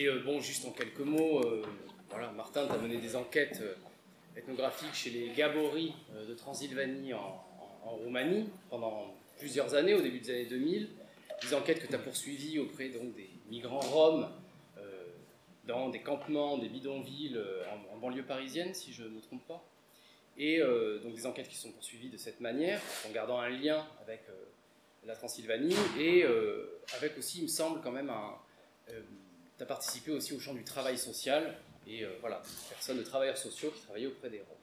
Et euh, bon, juste en quelques mots, euh, voilà, Martin, tu as mené des enquêtes euh, ethnographiques chez les Gaboris de Transylvanie en, Roumanie pendant plusieurs années, au début des années 2000. Des enquêtes que tu as poursuivies auprès donc, des migrants roms dans des campements, des bidonvilles en, banlieue parisienne, si je ne me trompe pas. Et donc des enquêtes qui sont poursuivies de cette manière, en gardant un lien avec la Transylvanie, et avec aussi, il me semble, quand même un, tu participé aussi au champ du travail social et euh, voilà, personnes de travailleurs sociaux qui travaillaient auprès des Roms.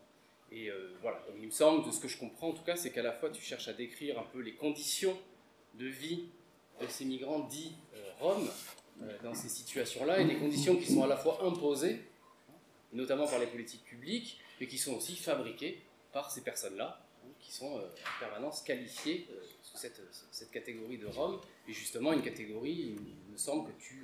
Et euh, voilà, il me semble, de ce que je comprends en tout cas, c'est qu'à la fois tu cherches à décrire un peu les conditions de vie de ces migrants dits euh, Roms dans ces situations-là et des conditions qui sont à la fois imposées, notamment par les politiques publiques, mais qui sont aussi fabriquées par ces personnes-là, qui sont en permanence qualifiées sous cette, cette, catégorie de Roms, et justement une catégorie, il me semble que tu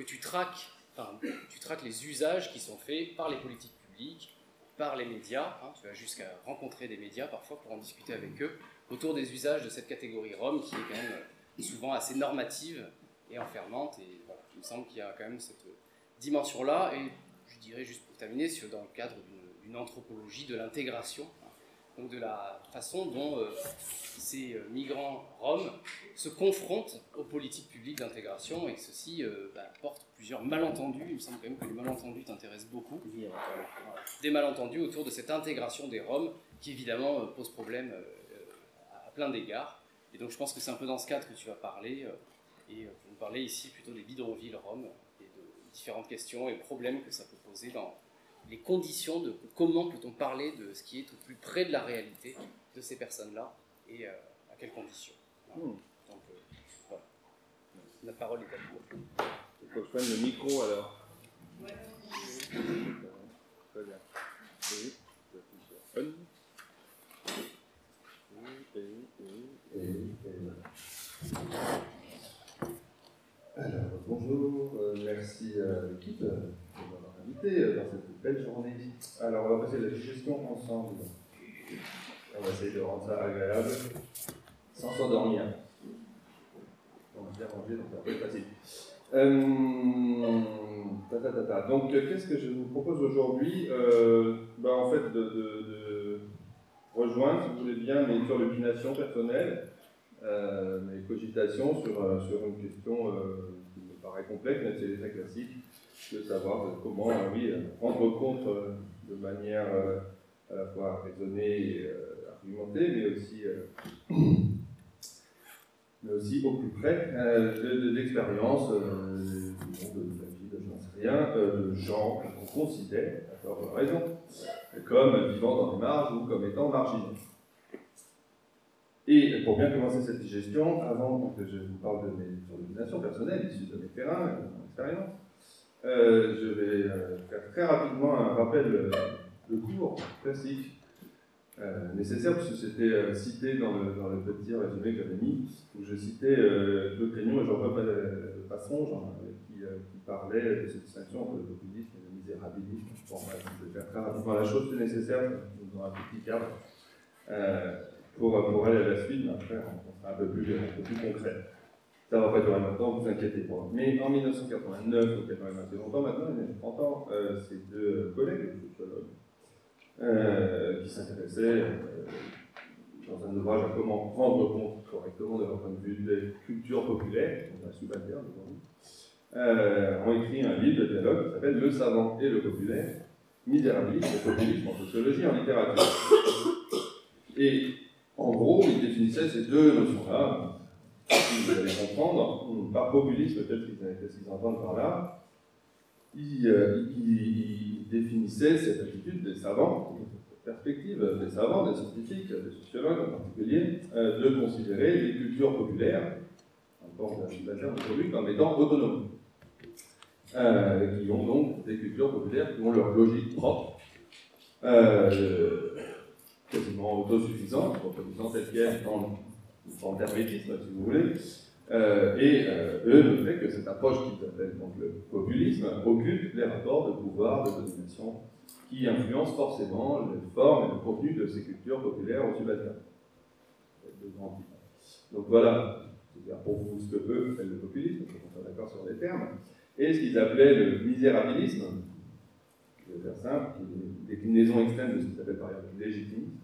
que tu traques, enfin, tu traques les usages qui sont faits par les politiques publiques, par les médias. Hein, tu vas jusqu'à rencontrer des médias parfois pour en discuter avec eux autour des usages de cette catégorie Rome qui est quand même euh, souvent assez normative et enfermante. Et il me semble qu'il y a quand même cette dimension-là. Et je dirais juste pour terminer, dans le cadre d'une anthropologie de l'intégration de la façon dont euh, ces euh, migrants roms se confrontent aux politiques publiques d'intégration et que ceci euh, bah, porte plusieurs malentendus. Il me semble quand même que les malentendus t'intéressent beaucoup. Des malentendus autour de cette intégration des roms qui évidemment pose problème à plein d'égards. Et donc je pense que c'est un peu dans ce cadre que tu vas parler. et vous parler ici plutôt des bidonvilles roms et de différentes questions et problèmes que ça peut poser dans les conditions de comment peut-on parler de ce qui est au plus près de la réalité de ces personnes-là et euh, à quelles conditions. Hmm. Donc euh, voilà. La parole est à vous. Il faut que je prenne le micro alors. Ouais. Très bien. Oui, alors, bonjour, euh, merci à l'équipe de m'avoir invité dans cette belle journée. Alors, on va passer la digestion ensemble. On va essayer de rendre ça agréable sans s'endormir. On va bien manger, donc ça va être facile. Euh, donc, qu'est-ce que je vous propose aujourd'hui ben, En fait, de, rejoindre, si vous voulez bien, mes surlupinations personnelles, euh, mes cogitations sur, sur une question qui me paraît complexe, mais c'est très classique de savoir comment euh, oui, rendre compte euh, de manière euh, à la fois raisonnée et argumentée, mais aussi, mais aussi au plus près de, de, de rien, de gens qu'on considère, à tort raison, comme vivant dans les marges ou comme étant marginaux. Et pour bien commencer cette digestion, avant que je vous parle de mes organisations personnelles issues de mes terrains, de mon expérience, euh, je vais euh, faire très rapidement un rappel euh, de cours classique nécessaire, puisque c'était cité dans le, petit résumé que j'avais mis, où je citais Claude Cagnon et Jean-Paul Passon, qui, qui parlaient de cette distinction entre le populisme et le misérabilisme. Bon, je vais faire très rapidement la chose, c'est nécessaire, dans un petit cadre, pour, pour aller à la suite, mais après on sera un peu plus concret. Ça va pas durer longtemps, vous inquiétez pas. Mais en 1989, donc il y a quand même assez longtemps maintenant, il y a 30 ans, euh, ces deux collègues, sociologues, euh, qui s'intéressaient euh, dans un ouvrage à comment rendre compte correctement de leur point de vue des cultures populaires, subalterne aujourd'hui, ont écrit un livre de dialogue qui s'appelle Le savant et le populaire, misérabilisme et populisme en sociologie et en littérature. Et en gros, ils définissaient ces deux notions-là, vous allez comprendre, par populisme, peut-être qu'ils entendent par là, euh, définissait cette attitude des savants, perspective des savants, des scientifiques, des sociologues en particulier, euh, de considérer les cultures populaires, encore d'un aujourd'hui, comme étant autonomes. Euh, qui ont donc des cultures populaires qui ont leur logique propre, quasiment autosuffisante, reproduisant cette guerre dans en si vous voulez, euh, et euh, eux ne fait que cette approche qu'ils appellent le populisme occupe les rapports de pouvoir, de domination, qui influencent forcément les formes et le contenu de ces cultures populaires au subalterne. Donc voilà, c'est pour vous ce que appellent le populisme, on est d'accord sur les termes. et ce qu'ils appelaient le misérabilisme, je vais simple, qui est une déclinaison extrême de ce qu'ils appellent par exemple le légitimisme.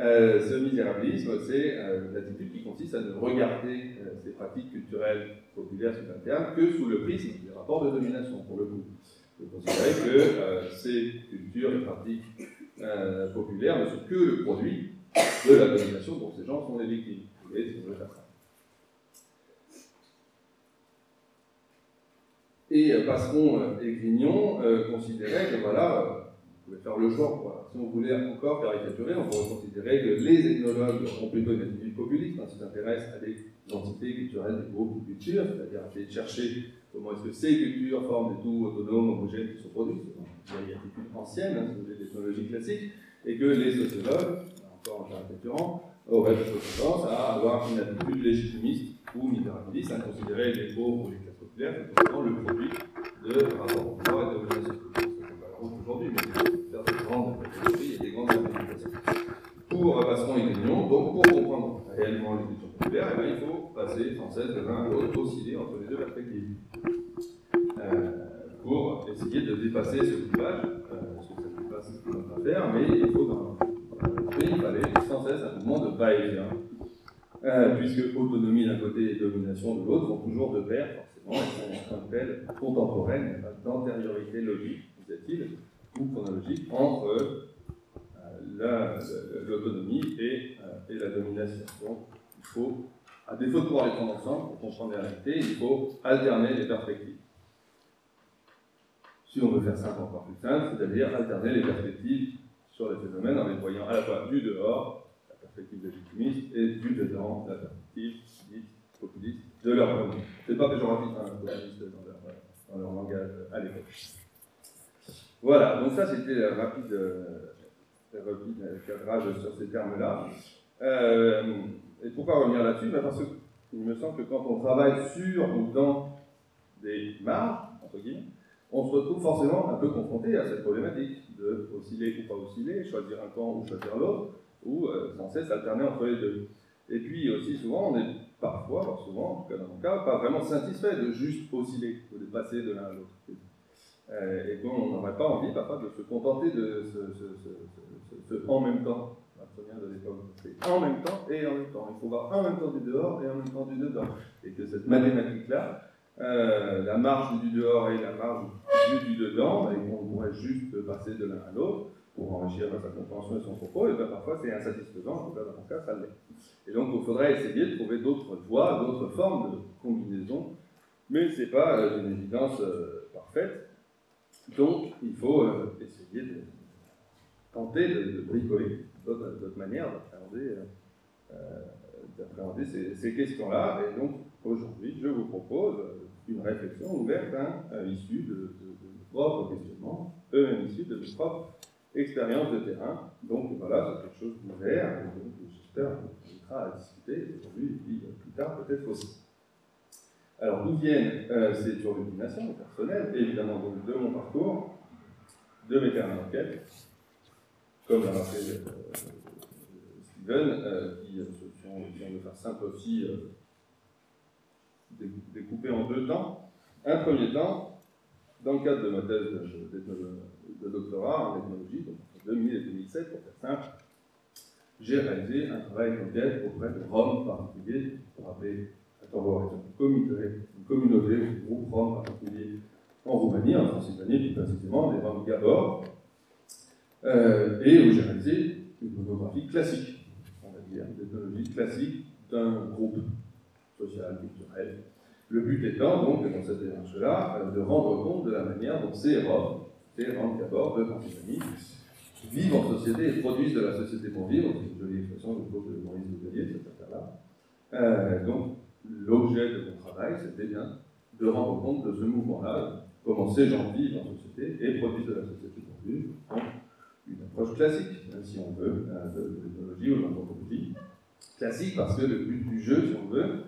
Euh, ce misérabilisme, c'est euh, l'attitude qui consiste à ne regarder euh, ces pratiques culturelles populaires subalternes que sous le prisme des rapports de domination, pour le coup. De considérer que ces cultures et pratiques populaires ne sont que le produit de la domination dont ces gens sont les victimes. Veut faire ça. Et Passeron et Grignon considéraient que voilà, faire le choix. Si on voulait encore caricaturer, on pourrait considérer que les ethnologues ont plutôt une attitude populiste, hein, s'ils s'intéressent à des entités culturelles des groupes de cultures, c'est-à-dire essayer de chercher comment est-ce que ces cultures forment des tout autonomes, homogènes qui sont produits. C'est une attitude ancienne, hein, c'est l'ethnologie classique, et que les sociologues, encore en caricaturant, auraient tendance à avoir une attitude légitimiste ou misérabiliste, à considérer les pauvres ou les classes populaires comme le produit de rapports au pouvoir et de domination aujourd'hui, mais des grandes et des grandes organisations. Pour Passeron et Grignon, donc pour comprendre réellement les cultures populaires, eh bien, il faut passer sans cesse de l'un à l'autre, osciller entre les deux perspectives. Euh, pour essayer de dépasser ce clivage, euh, parce que ça n'est pas ce qu'on va faire, mais il faut dans, il fallait sans cesse un mouvement de va-et-vient. Euh, puisque autonomie d'un côté et domination de l'autre vont toujours de pair, forcément, elles sont n'y a pas d'antériorité logique, disait-il, ou chronologique entre l'autonomie et, euh, et, la domination. Donc, il faut, à défaut de pouvoir les prendre ensemble pour comprendre la réalité, il faut alterner les perspectives. Si on veut faire ça encore plus simple, c'est-à-dire alterner les perspectives sur les phénomènes en les voyant à la fois du dehors, la perspective légitimiste, et du dedans, la perspective populiste de leur Ce C'est pas péjoratif, hein, populiste dans leur, dans leur langage à l'époque. Voilà, donc ça c'était un rapide, euh, rapide cadrage sur ces termes-là. Euh, et pourquoi revenir là-dessus Parce qu'il me semble que quand on travaille sur ou dans des marges, entre guillemets, on se retrouve forcément un peu confronté à cette problématique de osciller ou pas osciller, choisir un camp ou choisir l'autre, ou euh, sans cesse alterner entre les deux. Et puis aussi souvent, on est parfois, voire souvent, en tout cas dans mon cas, pas vraiment satisfait de juste osciller ou de passer de l'un à l'autre. Euh, et qu'on n'aurait pas envie parfois de se contenter de ce, en même temps. c'est en même temps et en même temps. Il faut voir en même temps du dehors et en même temps du dedans. Et que cette mathématique-là, euh, la marge du dehors et la marge du, dedans, et qu'on pourrait juste passer de l'un à l'autre pour enrichir sa compréhension et son propos, et bien parfois c'est insatisfaisant, en tout cas dans mon cas ça l'est. Et donc il faudrait essayer de trouver d'autres voies, d'autres formes de combinaison, mais ce n'est pas euh, une évidence parfaite. Donc, il faut euh, essayer de tenter de, bricoler d'autres manières d'appréhender euh, ces, ces questions-là. Et donc, aujourd'hui, je vous propose une réflexion ouverte, hein, issue de, de, nos propres questionnements, eux-mêmes issus de nos propres expériences de terrain. Donc, voilà, c'est quelque chose d'ouvert, j'espère qu'on invitera à discuter aujourd'hui et puis plus tard peut-être aussi. Alors, d'où viennent euh, ces turbulinations personnelles? Évidemment, de mon parcours, de mes terrains d'enquête, comme l'a rappelé euh, Steven, euh, qui, si on veut faire simple aussi, découpé en deux temps. Un premier temps, dans le cadre de ma thèse de, doctorat en ethnologie, donc entre 2000 et 2007, pour faire simple, j'ai réalisé un travail d'enquête auprès de Rome particulier, pour rappeler une communauté, une communauté, un groupe Rome particulier en Roumanie, en Transylvanie plus précisément, les Roms Gabor, euh, et où j'ai réalisé une photographie classique, on va dire, une ethnologie classique d'un groupe social, culturel. Le but étant donc, dans cette démarche-là, euh, de rendre compte de la manière dont ces Roms, ces Roms Gabor de Transylvanie, vivent en société et produisent de la société pour vivre, c'est une jolie expression du groupe de Maurice Boutelier, cette affaire-là. Euh, donc, l'objet de mon travail, c'était bien de rendre compte de ce mouvement-là, comment ces gens vivent en société et produisent de la société pour vivre. Classique, si on veut, euh, de, l'ethnologie ou de l'anthropologie. Classique parce que le but du jeu, si on veut,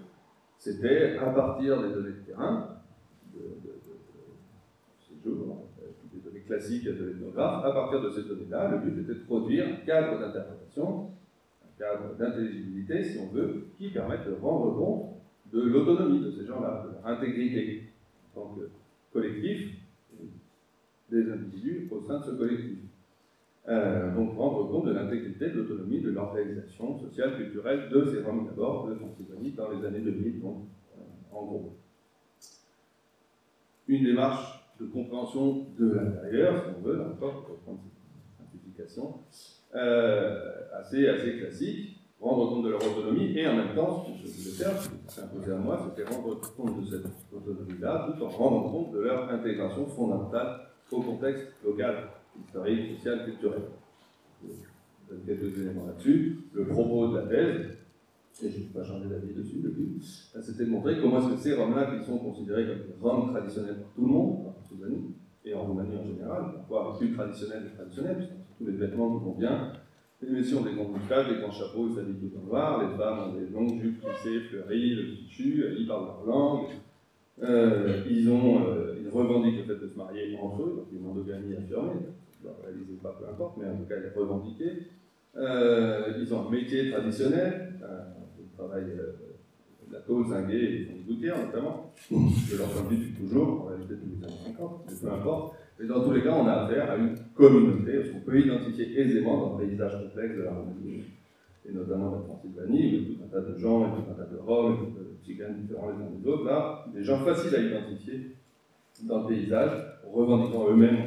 c'était à partir des données de terrain, de, ces jeux, des données classiques de l'ethnographe, à partir de ces données-là, le but était de produire un cadre d'interprétation, un cadre d'intelligibilité, si on veut, qui permette de rendre compte de l'autonomie de ces gens-là, de leur intégrité en tant collectif, des individus au sein de ce collectif. Euh, donc rendre compte de l'intégrité, de l'autonomie, de l'organisation sociale, culturelle de ces Roms d'abord, de Transylvanie, dans les années 2000, donc euh, en gros. Une démarche de compréhension de l'intérieur, si on veut, là encore, pour prendre cette simplification, euh, assez, assez classique, rendre compte de leur autonomie, et en même temps, ce que je voulais faire, ce qui s'est imposé à moi, c'était rendre compte de cette autonomie-là, tout en rendant compte de leur intégration fondamentale au contexte local historique, social, culturel. Je donne quelques éléments là-dessus. Le propos de la thèse, et je ne vais pas changer d'avis dessus depuis, c'était de montrer comment est-ce que ces Roms-là, qui sont considérés comme des Roms traditionnels par tout le monde, en Roumanie, et en Roumanie en général, parfois plus traditionnels et traditionnels, puisque tous les vêtements qui vont bien, les messieurs ont des grands moustaches, des grands chapeaux, ils s'habillent tout en noir, les femmes ont des longues jupes plissées, fleuries, le fichu, ils parlent leur langue, euh, ils, ont, euh, ils revendiquent le fait de se marier entre eux, donc une endogamie affirmée, réaliser pas, peu importe, mais en tout cas, elle est revendiquée. Euh, ils ont un métier traditionnel, ils travaillent euh, la tôle, zinguée ils font des gouttières notamment, de leur point de toujours, en réalité depuis les années 50, mais peu importe. Mais dans tous les cas, on a affaire à une communauté, qu'on peut identifier aisément dans le paysage complexe de la Roumanie, et notamment de la Transylvanie, où tout un tas de gens, et tout un tas de Roms, et de Tziganes différents les uns des autres, là, des gens faciles à identifier dans le paysage, revendiquant eux-mêmes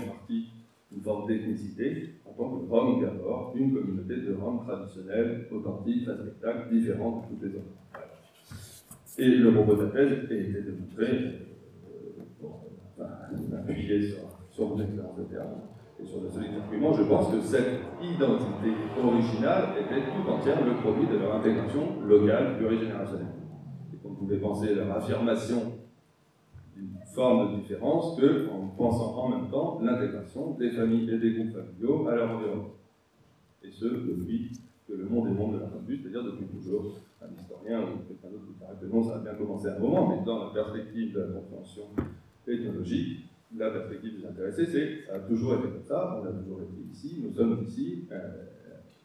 une forme d'ethnicité, en tant que Rome d'abord, une communauté de Rome traditionnelle, authentique, respectable, différente de toutes les autres. Et le de la thèse était de montrer, euh, bon, enfin, appuyer sur, mon expérience de terrain et sur le solide document, je pense que cette identité originale était tout entière le produit de leur intégration locale plurigénérationnelle. Et qu'on pouvait penser leur affirmation forme de différence que en pensant en même temps l'intégration des familles et des groupes familiaux à leur environnement. Et ce, depuis que le monde est monde de la c'est-à-dire depuis toujours. Un historien ou quelqu'un d'autre qui paraît que non, ça a bien commencé à un moment, mais dans la perspective de la compréhension ethnologique, la perspective des intéressés, c'est ça a toujours été comme ça, on a toujours été ici, nous sommes ici. Euh,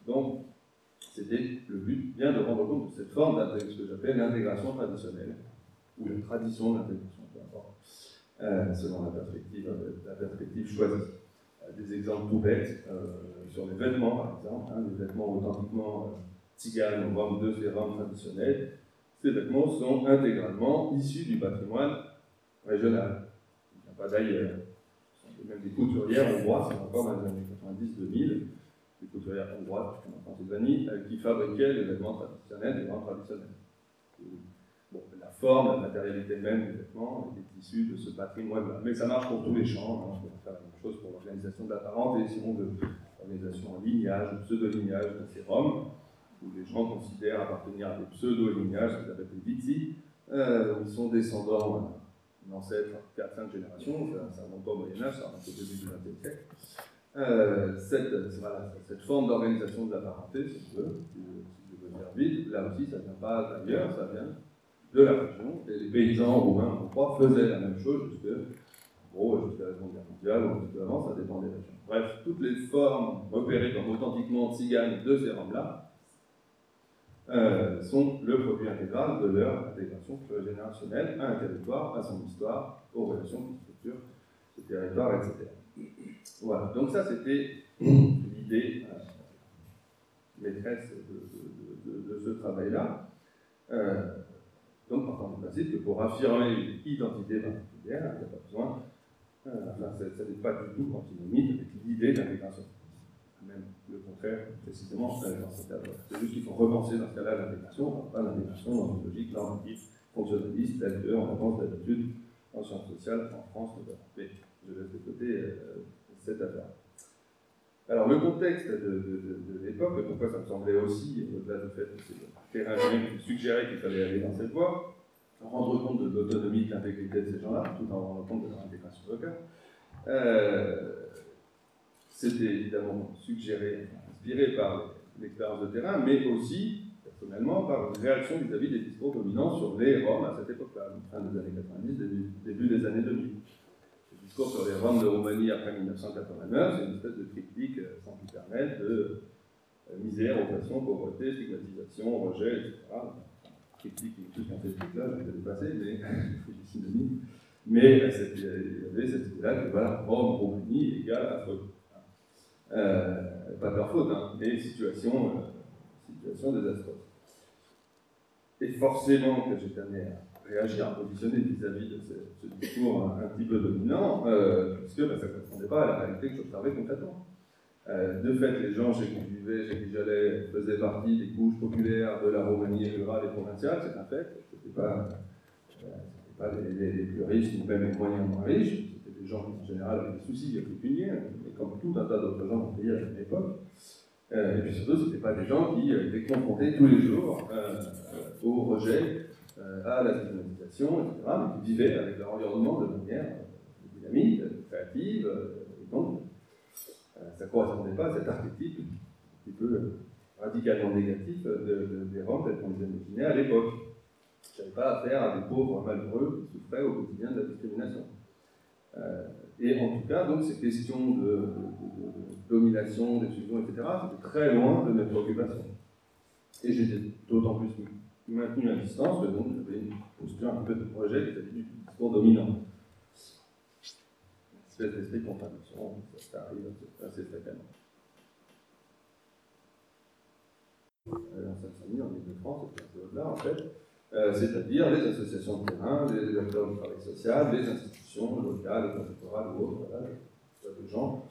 donc, c'était le but bien de rendre compte de cette forme d'intégration, que j'appelle l'intégration traditionnelle, ou la tradition d'intégration selon la perspective, euh, choisie. Euh, des exemples tout bêtes, sur les vêtements par exemple, hein, les vêtements authentiquement tziganes ou de ces Roms traditionnels, ces vêtements sont intégralement issus du patrimoine régional. Il n'y a pas d'ailleurs. Même des couturières hongroises, c'est encore dans les années 90-2000, des couturières hongroises en Pennsylvanie, qui fabriquaient les vêtements traditionnels, les Traditionnels forme, la matérialité même des vêtements est issue de ce patrimoine-là. Mais ça marche pour tous les champs, hein. on peut faire la même chose pour l'organisation de la parenté, sinon de l'organisation en lignage, pseudo-lignage de Roms, où les gens considèrent appartenir à des pseudo-lignages, ce qu'ils appellent des vitsi, euh, où ils sont descendants d'un ancêtre 4-5 générations, ça, remonte pas au Moyen-Âge, ça remonte au début du XXe siècle. Euh, cette, forme d'organisation de la parenté, si je veux, si je veux dire vite, là aussi, ça ne vient pas d'ailleurs, ça vient de la région. Et les paysans roumains, on croit, faisaient la même chose jusqu'à jusqu'à la Seconde Guerre mondiale ou jusqu'à avant, ça dépend des régions. Bref, toutes les formes repérées comme authentiquement tziganes de ces roms-là euh, sont le produit intégral de leur intégration générationnelle à un territoire, à son histoire, aux relations qui structurent ce territoire, etc. Voilà, donc ça c'était l'idée euh, maîtresse de, de, ce travail-là. Euh, donc, partant du principe que pour affirmer une identité particulière, il n'y a pas besoin, euh, enfin, ça n'est pas du tout antinomique avec l'idée d'intégration. Même le contraire, précisément, C'est juste qu'il faut repenser dans ce cas-là l'intégration, pas l'intégration dans une logique normative fonctionnaliste telle qu'on avance d'habitude en sciences sociales, en France notamment. Mais je laisse de côté euh, cette affaire. Alors, le contexte de, l'époque, pourquoi ça me semblait aussi, au-delà du fait que c'est terrain qui suggérait qu'il fallait aller dans cette voie, rendre compte de l'autonomie, de l'intégrité de ces gens-là, tout en rendant compte de leur intégration locale. Euh, C'était évidemment suggéré, inspiré par l'expérience de terrain, mais aussi, personnellement, par une réaction vis-à-vis des discours dominants sur les Roms à cette époque-là, fin des années 90, début, début des années 2000. Le discours sur les Roms de Roumanie après 1989, c'est une espèce de critique sans internet de euh, misère, oppression, pauvreté, stigmatisation, rejet, etc. Critique est plus qu'un fait là, je vais le passer, mais des synonymes. Mais euh, il y avait cette idée-là que voilà, Rome, Roumanie égale affreux. Euh, pas de leur faute, hein, mais situation, euh, désastreuse. Et forcément que j'étais amené à réagir, à positionner vis-à-vis de ce, ce discours un, petit peu dominant, euh, puisque bah, ça ne correspondait pas à la réalité que j'observais concrètement. Euh, de fait, les gens chez qui je vivais, chez qui j'allais, faisaient partie des couches populaires de la Roumanie rurale et provinciale, c'est un fait. C'était pas, euh, pas les, plus riches, ni même les moyens moins riches. C'était des gens qui, en général, avaient des soucis pécuniaires, mais comme tout un tas d'autres gens dans le pays à cette époque. Euh, et puis surtout, ce n'étaient pas des gens qui euh, étaient confrontés tous les jours au rejet, à la stigmatisation, etc., mais qui vivaient avec leur environnement de manière dynamique, créative, et donc ça ne correspondait pas à cet archétype un petit peu euh, radicalement négatif de, de- des Roms tels qu'on les imaginait à l'époque. Je n'avais pas affaire à des pauvres malheureux qui souffraient au quotidien de la discrimination. Euh, et en tout cas, donc, ces questions de, de- domination, d'exclusion, etc., c'était très loin de mes préoccupations. Et j'étais d'autant plus maintenu à distance que j'avais une posture un peu de projet vis-à-vis du discours dominant. De. Euh, En Seine-Saint-Denis, en Ile-de-France, en fait, euh, c'est-à-dire les associations de terrain, les acteurs du travail social, les institutions locales, préfectorales ou autres, voilà, des gens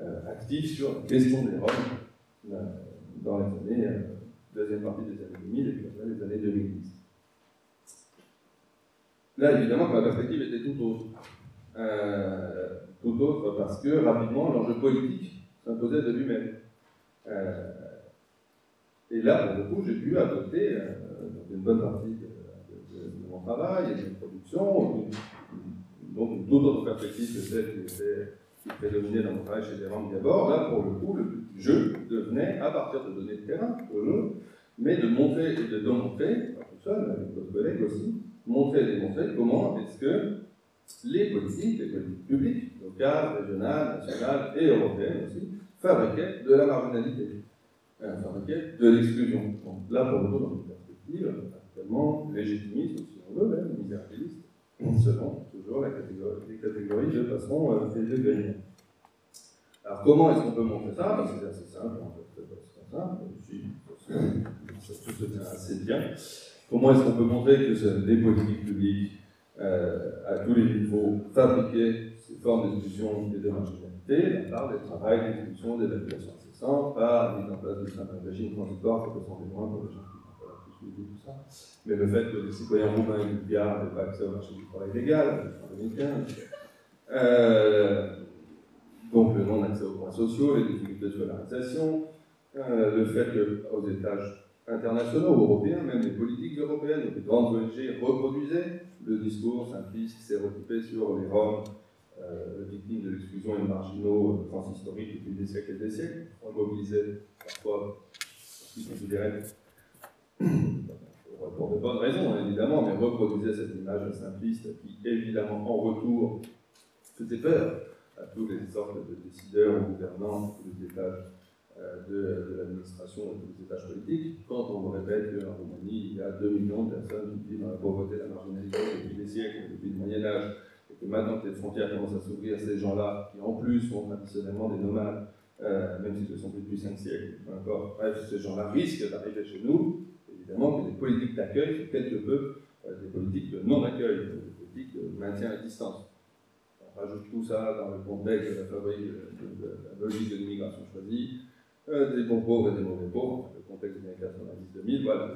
euh, actifs sur la question des Roms euh, dans les années, deuxième partie des années 2000 et puis après les années 2010. Là, évidemment, ma perspective était tout autre. Euh, tout autre parce que rapidement, l'enjeu politique s'imposait de lui-même. Euh, et là, pour le coup, j'ai pu adopter euh, une bonne partie de, mon travail et de mes productions, une- donc une toute autre perspective que celle qui prédominait dans mon travail chez les Roms d'abord. Là, pour le coup, le jeu devenait, à partir de données de terrain, toujours, mais de montrer et de démontrer, pas tout seul, avec d'autres collègues aussi, montrer et démontrer comment est-ce que les politiques, les politiques publiques, locales, régionales, nationales et européennes aussi, fabriquaient de la marginalité, euh, fabriquaient de l'exclusion. Donc là, pour le coup, dans une perspective, actuellement légitimiste, si on veut, même misérabiliste, selon toujours les catégories de façon euh. Alors comment est-ce qu'on peut montrer ça? Ben, C'est assez simple, en fait, c'est si, ça tout se tient assez bien. Comment est-ce qu'on peut montrer que les politiques publiques, à tous les niveaux, fabriquaient ces formes d'exclusion et de marginalité par des travails d'exclusion, d'évaluation incessante, par la mise en place de certains régimes transitoires, ça peut sembler loin pour les gens qui n'ont pas tout ça, mais le fait que les citoyens roumains et bulgares n'aient pas accès au marché du travail légal, en 2015, euh, donc le non-accès aux droits sociaux, les difficultés de scolarisation, euh, le fait qu'aux étages internationaux, européens, même les politiques européennes, les grandes ONG reproduisaient le discours simpliste, stéréotypé sur les Roms, euh, victimes de l'exclusion et marginaux euh, transhistoriques depuis des siècles et des siècles. On mobilisait parfois ce qu'ils considéraient pour, de bonnes raisons, évidemment, mais reproduisait cette image simpliste qui, évidemment, en retour, faisait peur à tous les sortes de décideurs ou gouvernants, tous les étages euh, de, de l'administration et les étages politiques. Quand on répète qu'en Roumanie, il y a 2 millions de personnes qui vivent dans la pauvreté et la marginalité depuis des siècles, depuis le Moyen-Âge, et que maintenant que les frontières commencent à s'ouvrir, ces gens-là, qui en plus sont traditionnellement des nomades, euh, même s'ils le sont plus depuis 5 siècles, peu bref, ces gens-là risquent d'arriver chez nous, évidemment que des politiques d'accueil sont quelque peu euh, des politiques de non-accueil, des politiques de maintien à distance. On rajoute tout ça dans le contexte de la fabrique de, de- de la logique de l'immigration choisie, euh, des bons pauvres et des mauvais pauvres, le contexte des années 90-2000, voilà,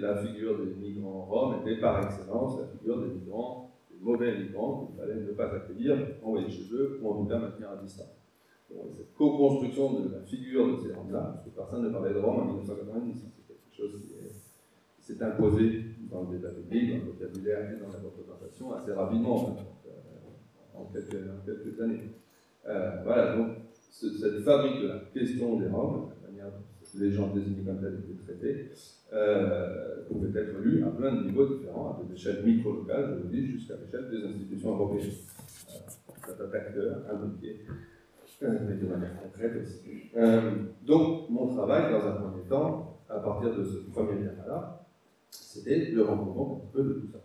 la figure des migrants roms était par excellence la figure des migrants, des mauvais migrants qu'il fallait ne pas accueillir, envoyer chez eux, ou en tout cas maintenir à distance. Cette co-construction de la figure de ces Roms-là, parce que personne ne parlait de Roms en 1990, hein, c'est quelque chose qui est- qui s'est imposé dans le débat public, dans le vocabulaire et dans la représentation assez rapidement, en, euh, quelques, années. Euh, voilà, donc cette fabrique de la question des Roms, la manière dont les gens désignés comme tels étaient traités, euh, pouvait être lue à plein de niveaux différents, à des échelles micro-locales, je vous dis, jusqu'à l'échelle des institutions européennes. Euh, un tas d'acteurs impliqués, euh, mais de manière concrète aussi. Euh, donc, mon travail, dans un premier temps, à partir de ce premier lien-là, c'était de rendre compte un peu de tout ça.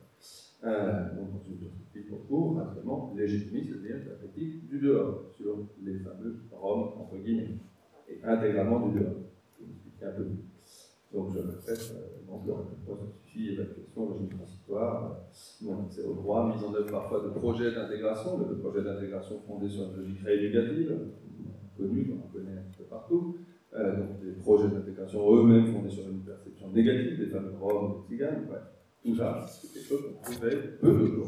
Euh, donc, dans une pour court, naturellement, légitimiste, c'est-à-dire la critique du dehors, sur les fameux Roms, entre guillemets, et intégralement du dehors. Je vais expliquer un peu mieux. Donc, je répète, euh, donc, le répertoire suffit, évacuation, régime transitoire, euh, accès au droit, mise en œuvre parfois de projets d'intégration, le projet d'intégration fondé sur une logique rééducative, connu, on en connaît un peu partout, euh, donc des projets d'intégration eux-mêmes fondés sur une perception négative des fameux Roms, des Tziganes, bref. Tout ça, c'est quelque chose qu'on trouvait peu de jours.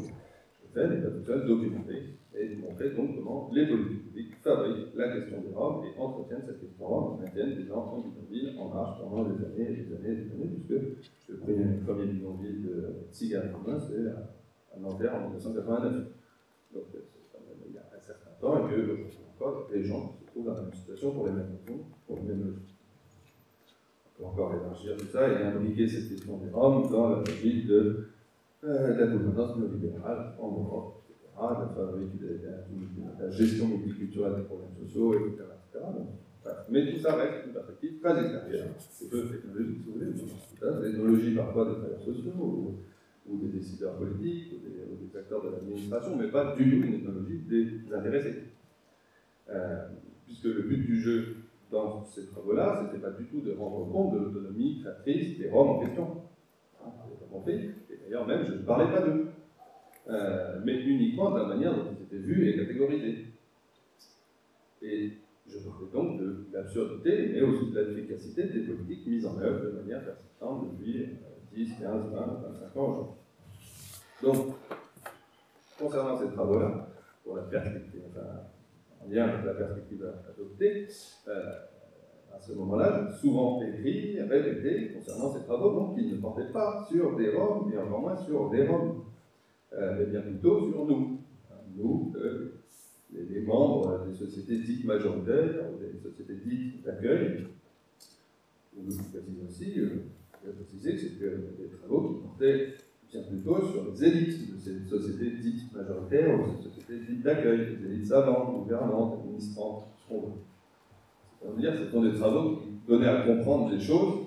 Je fais des cas documentés et montrer donc comment les politiques publiques fabriquent la question des Roms et entretiennent cette question Rome, maintiennent des enfants bidonvilles en marche pendant des années et des années et des années, puisque le premier, bidonville de Tzigane romain, c'est à Nanterre en 1989. Donc c'est quand même il y a un certain temps et que encore des gens se trouvent dans la même situation pour les mêmes raisons, pour les mêmes logiques peut encore élargir tout ça et impliquer cette question des Roms dans la logique de, euh, la gouvernance néolibérale en Europe, etc., la, fabrique de, la, gestion multiculturelle des problèmes sociaux, etc. etc. Mais tout ça reste une perspective très extérieure, c'est peu technologique, si vous voulez, technologie parfois des travailleurs sociaux ou, des décideurs politiques ou des, ou des acteurs de l'administration, mais pas du tout une technologie des intéressés. Euh, puisque le but du jeu dans ces travaux-là, ce n'était pas du tout de rendre compte de l'autonomie créatrice des Roms en question. Hein, Et d'ailleurs, même, je ne parlais pas d'eux. Euh, mais uniquement de la manière dont ils étaient vus et catégorisés. Et je parlais donc de l'absurdité, mais aussi de l'efficacité des politiques mises en œuvre de manière persistante depuis 10, 15, 20, 25 ans aujourd'hui. Donc, concernant ces travaux-là, pour la perspective, enfin, en lien avec la perspective adoptée, euh, à ce moment-là, souvent écrit, répété concernant ces travaux, donc qui ne portaient pas sur des Roms, et encore moins sur des Roms, euh, mais bien plutôt sur nous. Nous, euh, les, membres des sociétés dites majoritaires, ou des sociétés dites d'accueil, ou je précise aussi, euh, je préciser que c'était des travaux qui portaient bien plutôt sur les élites de ces sociétés dites majoritaires ou ces sociétés dites d'accueil, les élites savantes, gouvernantes, administrantes, ce qu'on veut. C'est-à-dire ce sont des travaux qui donnaient à comprendre des choses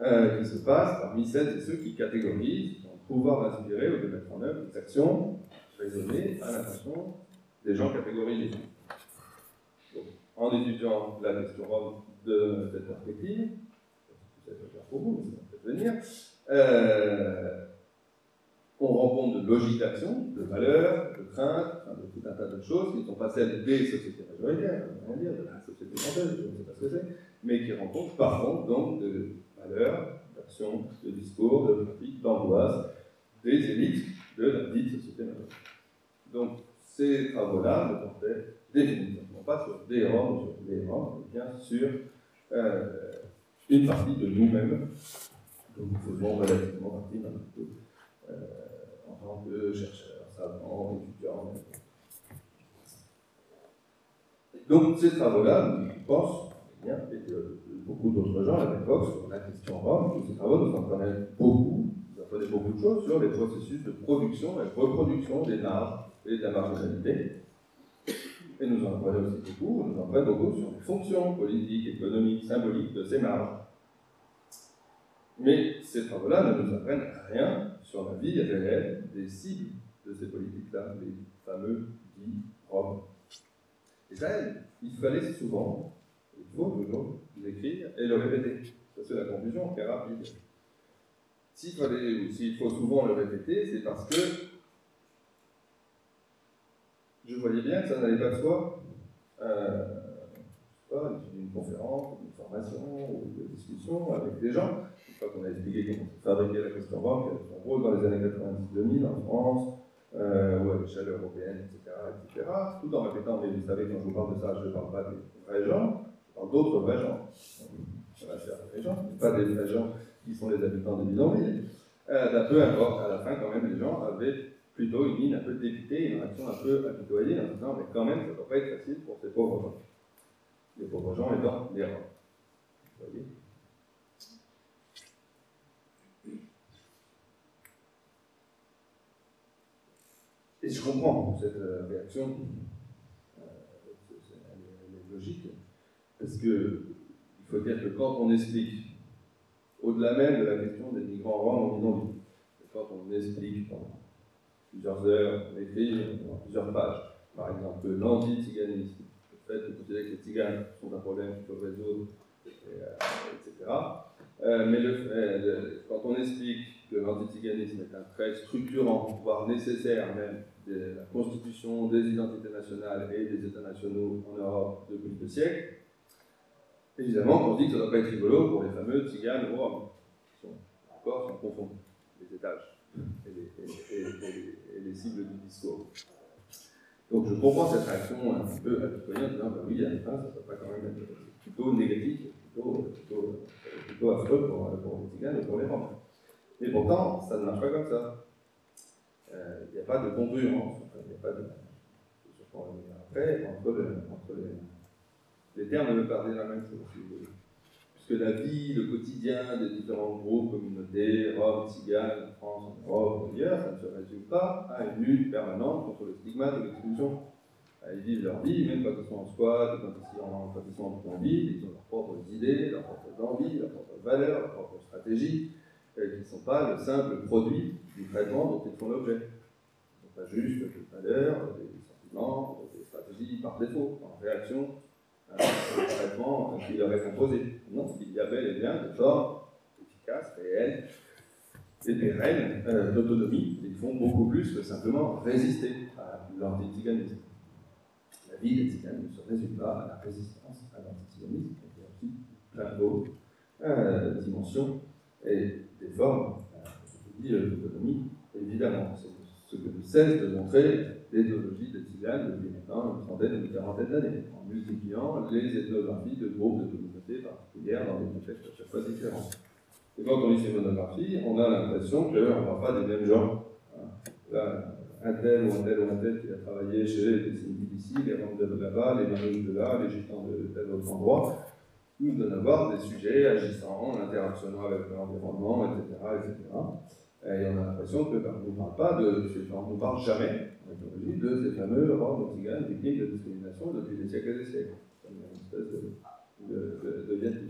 euh, qui se passent parmi celles et ceux qui catégorisent, le pouvoir d'inspirer ou de mettre en œuvre des actions raisonnées à l'intention des gens catégorisés. Donc, en étudiant la question de cette perspective, ça peut faire pour vous, mais ça va peut-être venir, euh, on rencontre de logique d'action, de valeurs, de craintes, de tout un tas de choses qui ne sont pas celles des sociétés majoritaires, on dire, de la société française, je ne sais pas ce que c'est, mais qui rencontrent par contre donc de valeurs, d'actions, de discours, de pratiques, d'angoisse des élites de la dite société majoritaire. Donc ces travaux-là ne portaient définitivement pas sur des Roms, sur des Roms, mais bien sur euh, une partie de nous-mêmes donc nous faisons relativement partie d'un euh, tant que chercheur, savant. Donc ces travaux-là, je pense, bien, et beaucoup d'autres gens à l'époque, sur la question Rome, tous ces travaux nous apprenaient beaucoup, nous apprenaient beaucoup de choses sur les processus de production et reproduction des marges et de la marginalité. Et nous en apprenons aussi beaucoup, nous en beaucoup sur les fonctions politiques, économiques, symboliques de ces marges. Mais ces travaux-là ne nous apprennent rien sur la vie réelle des cibles de ces politiques-là, les fameux dits Roms. Et ça, il fallait souvent, il faut toujours l'écrire et le répéter. Ça, c'est la conclusion très rapide. S'il faut souvent le répéter, c'est parce que je voyais bien que ça n'allait pas de soi. Euh, conférence, une formation, ou une discussion avec des gens fois qu'on a expliqué comment fabriquer la question banque, en gros dans les années 90-2000 en France, euh, ou à l'échelle européenne, etc., etc., tout en répétant, mais vous savez, quand je vous parle de ça, je ne parle pas des vrais gens, je parle d'autres vrais gens. Ça va faire des gens, pas des vrais gens qui sont les habitants des bidonvilles. Euh, peu importe, à la fin, quand même, les gens avaient plutôt une ligne un peu dépitée, une réaction un peu apitoyée, en disant, mais quand même, ça ne doit pas être facile pour ces pauvres gens. Les pauvres gens étant les rois. Vous voyez? Et je comprends cette euh, réaction, euh, elle est logique, parce que il faut dire que quand on explique, au-delà même de la question des migrants roms en bidonville, quand on explique pendant plusieurs heures, on écrit plusieurs pages, par exemple, l'anti-tiganisme, le fait de considérer que les tiganes sont un problème qu'il faut résoudre, etc. Euh, mais quand on explique que l'antitiganisme est un trait structurant, voire nécessaire même, la constitution des identités nationales et des États nationaux en Europe depuis deux siècles, évidemment, on dit que ça ne doit pas être rigolo pour les fameux tziganes ou hommes, qui sont encore sont confondus, les étages et les, et, les, cibles du discours. Donc je comprends cette réaction un petit peu en disant, ben oui, à la fin, ça ne doit pas quand même être plutôt négatif, plutôt, plutôt, plutôt affreux pour, les tziganes et pour les roms. Mais pourtant, ça ne marche pas comme ça. Euh, il n'y a pas de congruence, il n'y a pas de. Après, entre, le, entre les, les, termes ne veulent pas la même chose, Puisque la vie, le quotidien des différents groupes, communautés, Roms, Tziganes, France, en Europe, ailleurs, ça ne se résume pas à une lutte permanente contre le stigmate ou l'exclusion. Ils vivent leur vie, même quand ils sont en squat, quand ils sont en, quand ils ont leurs propres idées, leurs propres envies, leurs propres valeurs, leurs propres stratégies, qui ne sont pas le simple produit du traitement dont ils font l'objet. Ce pas juste des valeurs, des sentiments, des stratégies par défaut, en réaction à un traitement qui leur est imposé. Non, il y avait les biens de formes efficaces, réelles, et des règles euh, d'autonomie. Ils font beaucoup plus que simplement résister à l'antitiganisme. La vie des tziganes ne se résume pas à la résistance à l'antitiganisme, qui a aussi plein d'autres euh, dimensions et des formes euh, d'autonomie, évidemment. C'est ce que ne cesse de montrer l'éthologie des tziganes depuis maintenant une trentaine une quarantaine d'années, en multipliant les ethnographies de groupes de communautés particulières dans des contextes à chaque fois différents. Et quand on lit ces monographies, on a l'impression qu'on ne parle pas des mêmes gens. Hein. Là, un tel ou un tel ou un tel qui a travaillé chez les Sinti d'ici, les Roms de là-bas, les Manouches de là, les Gitans de tel autre endroit, nous donne avoir des sujets agissant, interactionnant avec l'environnement, etc., etc. Et on a l'impression que ben, ne parle pas de, on ne parle jamais, de ces fameux Roms Tziganes victimes de discrimination depuis des siècles et des siècles. C'est une espèce de, de, de, de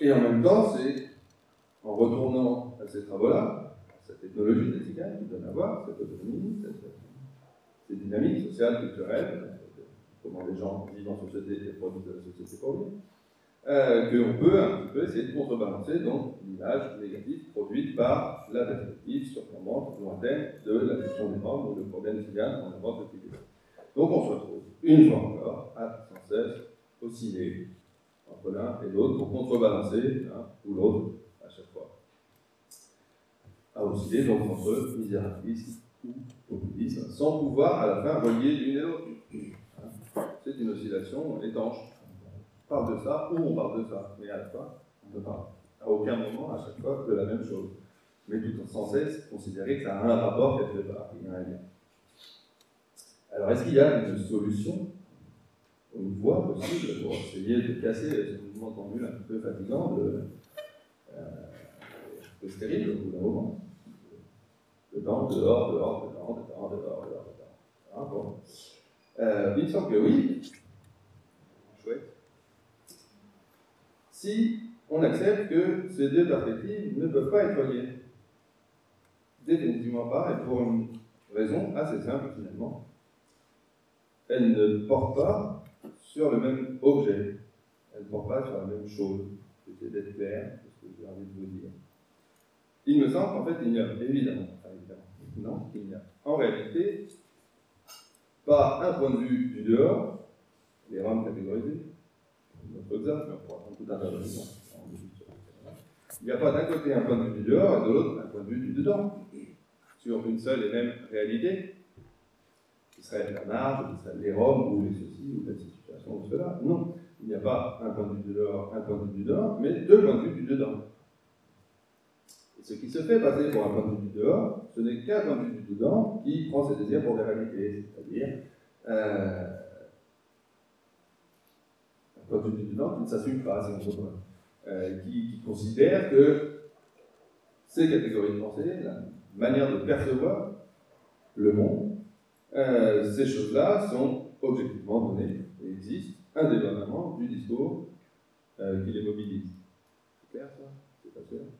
Et en même temps, c'est en retournant à ces travaux-là, à cette technologie des qui donne à voir cette autonomie, cette ces dynamiques sociales, culturelles, comment les gens vivent en société et produisent de la société pour vivre, euh, qu'on peut un petit peu essayer de contrebalancer donc l'image négative produite par la perspective surplombante, lointaine de la question des membres ou de problèmes cigales en Europe depuis Donc on se retrouve une fois encore à sans cesse osciller entre l'un et l'autre pour contrebalancer l'un ou l'autre à chaque fois. À osciller donc entre misérabilisme populisme, sans pouvoir à la fin relier l'une et l'autre. C'est une oscillation étanche. On parle de ça ou on parle de ça, mais à la fin, on ne parle à aucun moment, à chaque fois, de la même chose. Mais tout sans cesse considérer que ça a un rapport quelque part, il y a un lien. Alors, est-ce qu'il y a une solution, une voie possible pour essayer de casser ce mouvement tendu un peu fatigant, de, euh, un peu stérile au bout d'un moment Dehors, dehors, dehors, dehors, bon. Euh, il me semble que oui. Chouette. Si on accepte que ces deux perspectives ne peuvent pas être liées. Définitivement pas, et pour une raison assez simple finalement. Elles ne portent pas sur le même objet. Elles ne portent pas sur la même chose. J'essaie d'être clair, c'est ce que j'ai envie de vous dire. Il me semble qu'en fait, il y a évidemment non, il n'y a en réalité pas un point de vue du dehors, les rames catégorisées, notre exemple, mais on pourra prendre tout un tas Il n'y a pas d'un côté un point de vue du dehors et de l'autre un point de vue du dedans, sur une seule et même réalité, qui serait la marge, qui serait les Roms, ou les ceci, ou cette situation, ou cela. Non, il n'y a pas un point de vue du dehors, un point de vue du dehors, mais deux points de vue du dedans. Ce qui se fait passer pour un point de vue du dehors, ce n'est qu'un point de vue du dedans qui prend ses désirs pour des réalités, c'est-à-dire euh, un point de vue du dedans qui ne s'assume pas, c'est euh, qui, considère que ces catégories de pensée, la manière de percevoir le monde, euh, ces choses-là sont objectivement données et existent indépendamment du discours qui les mobilise. C'est clair ça? C'est pas C'est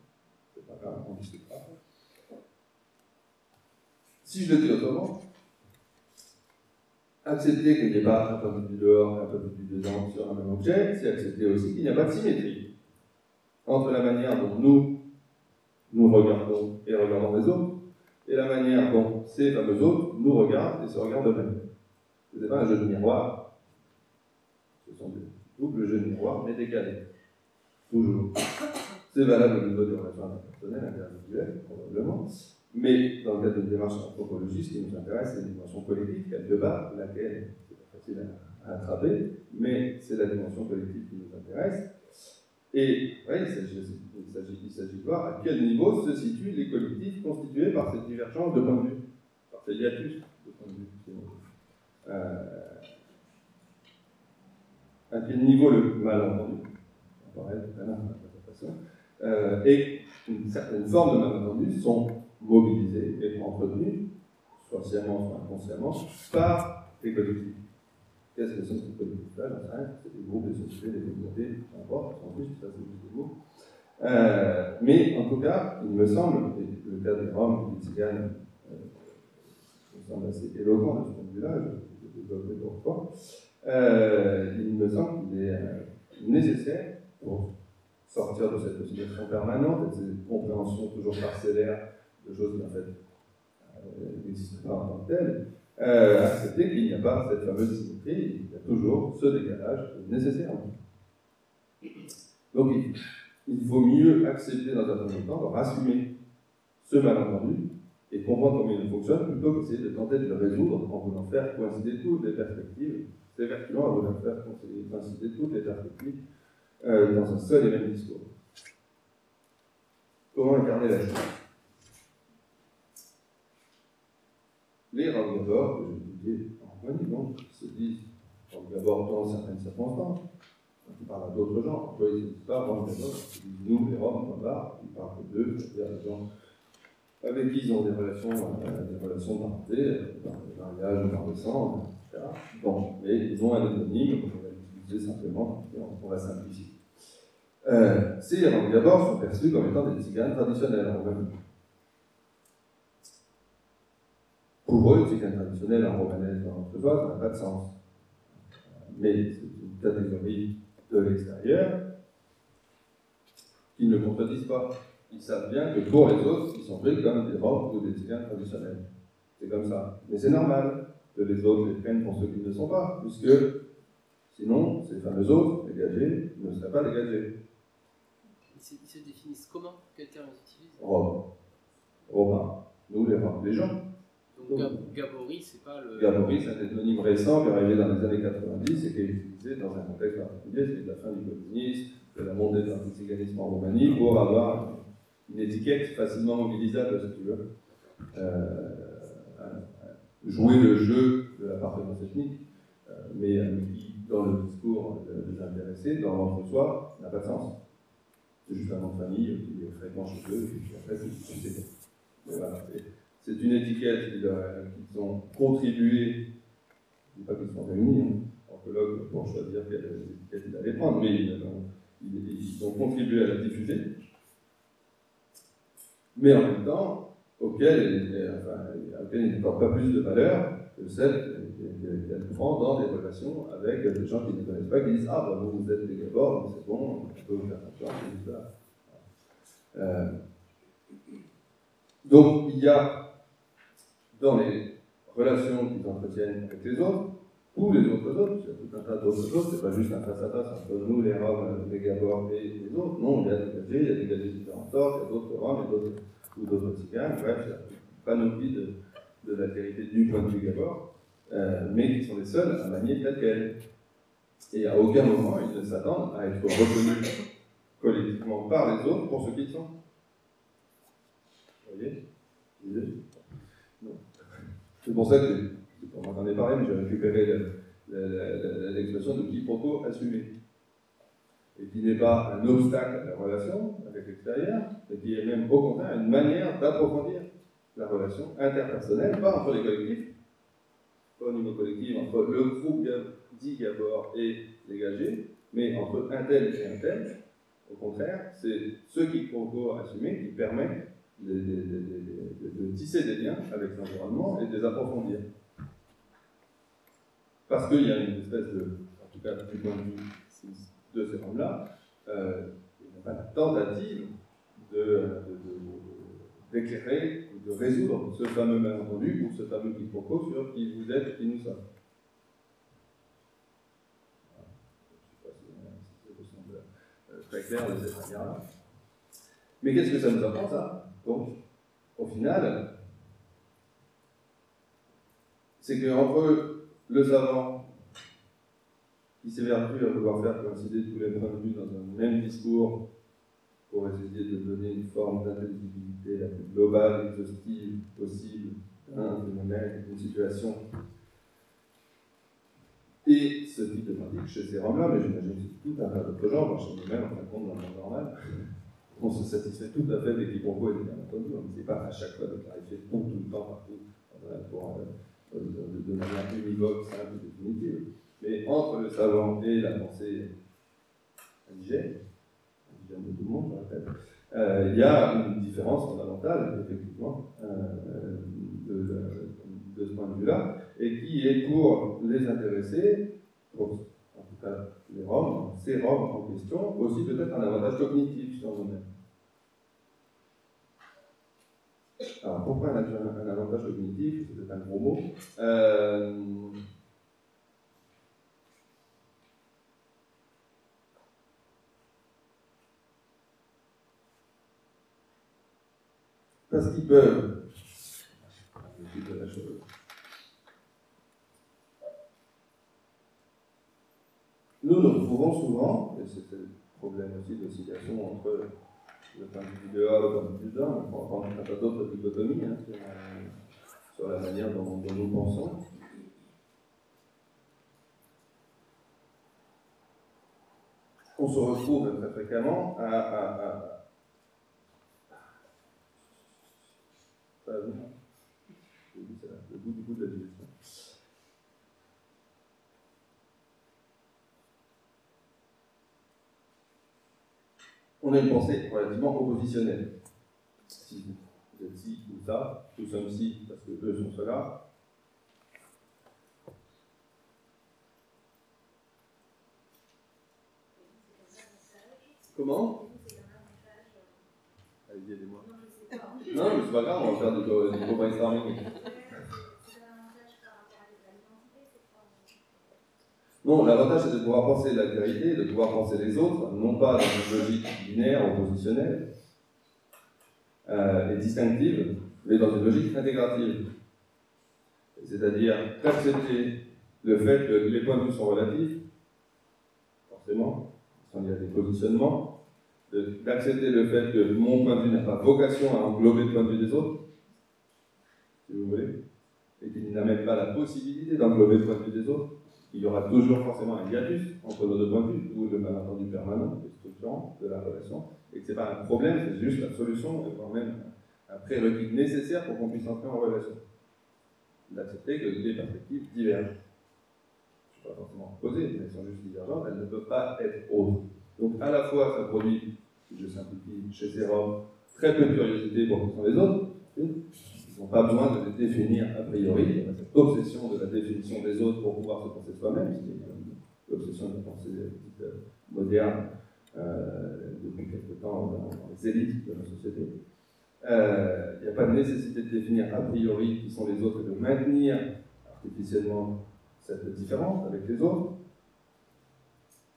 Si je le dis autrement, accepter qu'il n'y ait pas un peu plus dehors et un peu plus dedans sur un même objet, c'est accepter aussi qu'il n'y a pas de symétrie entre la manière dont nous nous regardons et regardons les autres et la manière dont ces fameux autres nous regardent et se regardent eux-mêmes. Ce n'est pas un jeu de miroir, ce sont des doubles jeux de miroir, mais décalés. Toujours. C'est valable au niveau des relations interpersonnelles, individuelles, probablement, mais dans le cadre d'une démarche anthropologique, ce qui nous intéresse, c'est une dimension collective, quelque part, laquelle c'est pas facile à, attraper, mais c'est la dimension collective qui nous intéresse. Et ouais, il s'agit de voir à quel niveau se situent les collectifs constitués par cette divergence de point de vue, par ces hiatus de point de vue. Euh, à quel niveau le malentendu, on parlait tout à l'heure euh, et une certaine forme de malentendu sont mobilisés et entretenus, soit sciemment, soit inconsciemment, par les collectifs. Qu'est-ce que sont ces collectifs-là. C'est des groupes, des sociétés, des communautés, peu importe, en plus, ça c'est mots. Euh, mais en tout cas, il me semble, et le cas des Roms des Tziganes euh, me semble assez éloquent de ce point de vue-là, je vais développer pourquoi, euh, il me semble qu'il est nécessaire pour sortir de cette situation permanente, de cette compréhension toujours parcellaire de choses qui en fait euh, n'existent pas en tant que telles, euh, accepter qu'il n'y a pas cette fameuse symétrie, il y a toujours ce décalage nécessaire. Donc il, faut mieux accepter dans un premier temps, assumer ce malentendu et comprendre comment il fonctionne plutôt qu'essayer de tenter de le résoudre en voulant faire coïncider toutes les perspectives. C'est vertueux en voulant faire coïncider toutes les perspectives euh, dans un seul et même discours. Comment incarner la chose Les Ravgador, que je disais en Roumanie, donc, se disent d'abord dans certaines circonstances, quand ils parlent à d'autres gens, ils ne disent pas nous, les Roms, là, ils parlent d'eux, c'est-à-dire les gens avec qui ils ont des relations, euh, des relations par le mariage, par le sang, etc. Bon, mais ils ont un anonyme, on va l'utiliser simplement, et on, va simplifier. Euh, ces Ravgador sont perçus comme étant des tziganes traditionnels en Roumanie. Pour eux, qu'un traditionnel en dans notre voix, ça n'a pas de sens. Mais c'est une catégorie de l'extérieur qui ne contredisent pas. Ils savent bien que pour les autres, ils sont pris comme des robes ou des tziganes traditionnels. C'est comme ça. Mais c'est normal que les autres les prennent pour ceux qui ne le sont pas, puisque sinon, ces fameux autres, dégagés, ne seraient pas dégagés. Ils se, définissent comment Quel terme ils utilisent Robes. Romains. Nous, les, les gens. Donc Gabory, c'est pas le. Gabory, c'est un ethonyme récent qui est arrivé dans les années 90 et qui est utilisé dans un contexte particulier, c'est la fin du communisme, de la montée de l'antiséganisme en Roumanie, pour avoir une étiquette facilement mobilisable, si tu veux. Euh, jouer le jeu de l'appartenance ethnique, euh, mais qui, dans le discours des intéressés, dans l'entre-soi, n'a pas de sens. Juste nom de famille qui est fréquent chez eux, et puis après, c'est. Voilà. C'est une étiquette qu'ils ont contribué, je ne dis pas qu'ils sont réunis hein, colloque pour choisir quelle étiquette ils allaient prendre, mais ils ont, contribué à la diffuser, mais en même temps, auquel, enfin, ils n'apportent pas plus de valeur que celle dans des relations avec des gens qui ne connaissent pas, qui disent Ah, bah, vous, vous êtes des Gabors, c'est bon, on peut vous faire confiance. Euh, donc, il y a dans les relations qu'ils entretiennent avec les autres, ou les autres autres, il y a tout un tas d'autres autres, c'est pas juste un face à face entre nous, les Roms, les Gabors et les autres, non, il y a des gagés, il y a des gagés différents sortes, il y a d'autres Roms et d'autres, ou d'autres Tziganes, bref, il y a pas panoplie de, de l'altérité du point de vue Gabor, euh, mais qui sont les seuls à manier tel quel. Et à aucun moment ils ne s'attendent à être reconnus collectivement par les autres pour ce qu'ils sont. Vous voyez? C'est pour ça que, en est parlé, mais j'ai récupéré l'expression de quiproquo assumé. Et qui n'est pas un obstacle à la relation avec l'extérieur, mais qui est même au contraire une manière d'approfondir la relation interpersonnelle, pas entre les collectifs, au niveau collectif, entre le groupe dit Gabor et dégagé, mais entre un tel et un tel, Au contraire, c'est ce quiproquo assumé qui permet de, de, de, de, tisser des liens avec l'environnement et de les approfondir. Parce qu'il y a une espèce de, en tout cas du point de vue de ces hommes-là, euh, il n'y a pas de tentative d'éclairer ou de résoudre ce fameux malentendu ou ce fameux quiproquo sur qui vous êtes et qui nous sommes. Très clair de cette manière-là. Mais qu'est-ce que ça nous apprend, ça? Donc, au final, c'est qu'entre le savant qui s'évertue à vouloir faire coïncider tous les points de vue dans un même discours pour essayer de donner une forme d'intelligibilité la plus globale, exhaustive possible d'un phénomène, d'une situation. Et ce type de pratique chez ces hommes-là, mais j'imagine que tout un tas d'autres genres, chez nous-mêmes, en fin de compte, dans le monde normal, on se satisfait tout à fait des quiproquos et des. On ne sait pas à chaque fois de clarifier tout, tout le temps, partout, euh, de, de, manière univoque, simple et définitive. Mais entre le savant et la pensée indigène, euh, il y a une différence fondamentale, effectivement, euh, de, ce point de vue-là, et qui est pour les intéressés, en tout cas les Roms, ces Roms en question, aussi peut-être un avantage cognitif sur nous-mêmes. Alors pourquoi un, un, avantage cognitif C'est peut-être un gros mot. Parce qu'ils peuvent. Nous nous retrouvons souvent, et c'est le problème aussi d'oscillation entre le point de vue dehors, le point de vue on peut prendre un d'autres dichotomies hein, sur, la manière dont, nous pensons. On se retrouve très fréquemment à le du de la digestion. On a une pensée relativement oppositionnelle. Si vous êtes ci ou ça, nous sommes ci parce que eux sont cela. Comment Allez-y, aidez-moi. Non, mais c'est pas grave, on va faire brainstorming. Non, l'avantage c'est de pouvoir penser la vérité, de pouvoir penser les autres, non pas dans une logique binaire, oppositionnelle euh, et distinctive, mais dans une logique intégrative. C'est-à-dire d'accepter le fait que les points de vue sont relatifs, forcément, il y a des positionnements, d'accepter le fait que mon point de vue n'a pas vocation à englober le point de vue des autres, si vous voulez, et qu'il n'a même pas la possibilité d'englober le point de vue des autres. Il y aura toujours forcément un hiatus entre nos deux points de vue, ou le malentendu permanent, le structurant de la relation, et que ce n'est pas un problème, c'est juste la solution, et voire même un prérequis nécessaire pour qu'on puisse entrer en relation. D'accepter que les perspectives divergent. Je ne suis pas forcément opposées, mais elles sont juste divergentes, elles ne peuvent pas être autres. Donc à la fois, ça produit, je simplifie, chez ces Roms, très peu de curiosité pour qui sont les autres. Ils n'ont pas besoin de définir a priori. Il y a cette obsession de la définition des autres pour pouvoir se penser soi-même, c'est l'obsession de la pensée euh, moderne euh, depuis quelque temps dans, les élites de la société. Euh, il n'y a pas de nécessité de définir a priori qui sont les autres et de maintenir artificiellement cette différence avec les autres.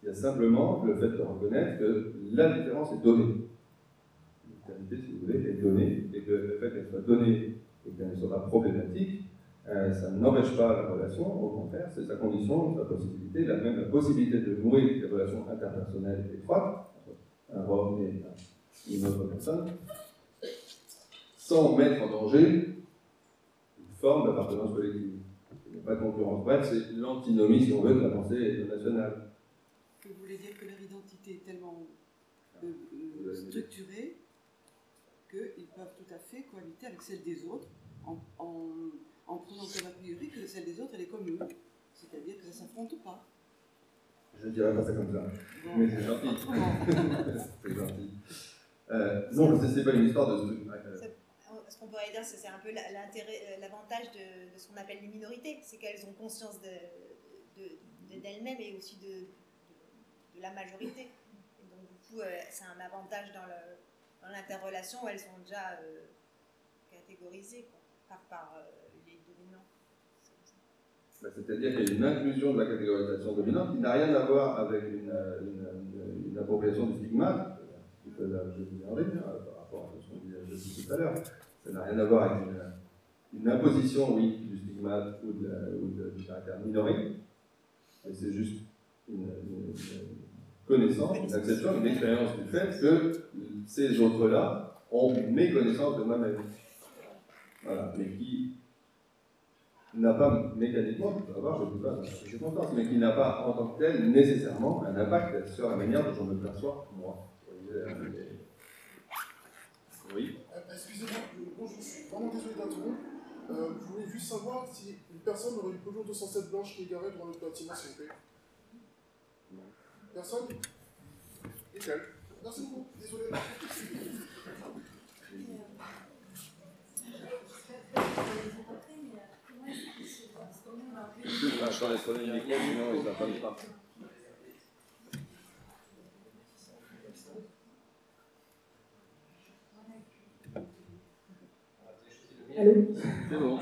Il y a simplement le fait de reconnaître que la différence est donnée. L'éternité, si vous voulez, est donnée, et que le fait qu'elle soit donnée et qu'elle ne soit pas problématique, euh, ça n'empêche pas la relation, au contraire, c'est sa condition, sa possibilité, la même la possibilité de nouer des relations interpersonnelles étroites, un homme et une autre personne, sans mettre en danger une forme d'appartenance collective. Il n'y a pas de concurrence. Bref, c'est l'antinomie, si on veut, de la pensée nationale vous voulez dire que leur identité est tellement euh, euh, structurée qu'ils peuvent tout à fait cohabiter avec celle des autres en, en, prenant comme a priori que celle des autres elle est commune. C'est-à-dire que ça ne s'affronte pas. Je ne dirais pas ça comme ça. Bon. Mais c'est gentil. C'est gentil. Euh, non, que c'est pas une histoire de euh, Ce qu'on pourrait dire, c'est un peu euh, l'avantage de, de ce qu'on appelle les minorités, c'est qu'elles ont conscience de- de- de- d'elles-mêmes et aussi de, de- la majorité. Donc, du coup, euh, c'est un avantage dans l'interrelation où elles sont déjà euh, catégorisées par, par euh, les dominants. Bah, C'est-à-dire qu'il y a une inclusion de la catégorisation dominante qui n'a rien à voir avec une, euh, appropriation du stigmate, hein, par rapport à ce qu'on disait tout à l'heure. Ça n'a rien à voir avec une, imposition, oui, du stigmate ou, du caractère minoré, mais c'est juste une connaissance, une acceptation, une expérience du fait que ces autres-là ont méconnaissance de moi-même. Voilà, mais qui n'a pas mécaniquement, il peut avoir, je ne dis pas, dans ces circonstances, mais qui n'a pas en tant que tel nécessairement un impact sur la manière dont je me perçois, moi. Oui. Euh, Excusez-moi, je- je suis vraiment désolé d'interrompre. Euh, je voulais juste savoir si une personne aurait une Peugeot 207 blanche qui est garée devant notre bâtiment, s'il vous plaît. Personne Nickel. Merci beaucoup, désolé. Attendez, prenez le micro, sinon ils n'entendent pas. Allô? C'est bon.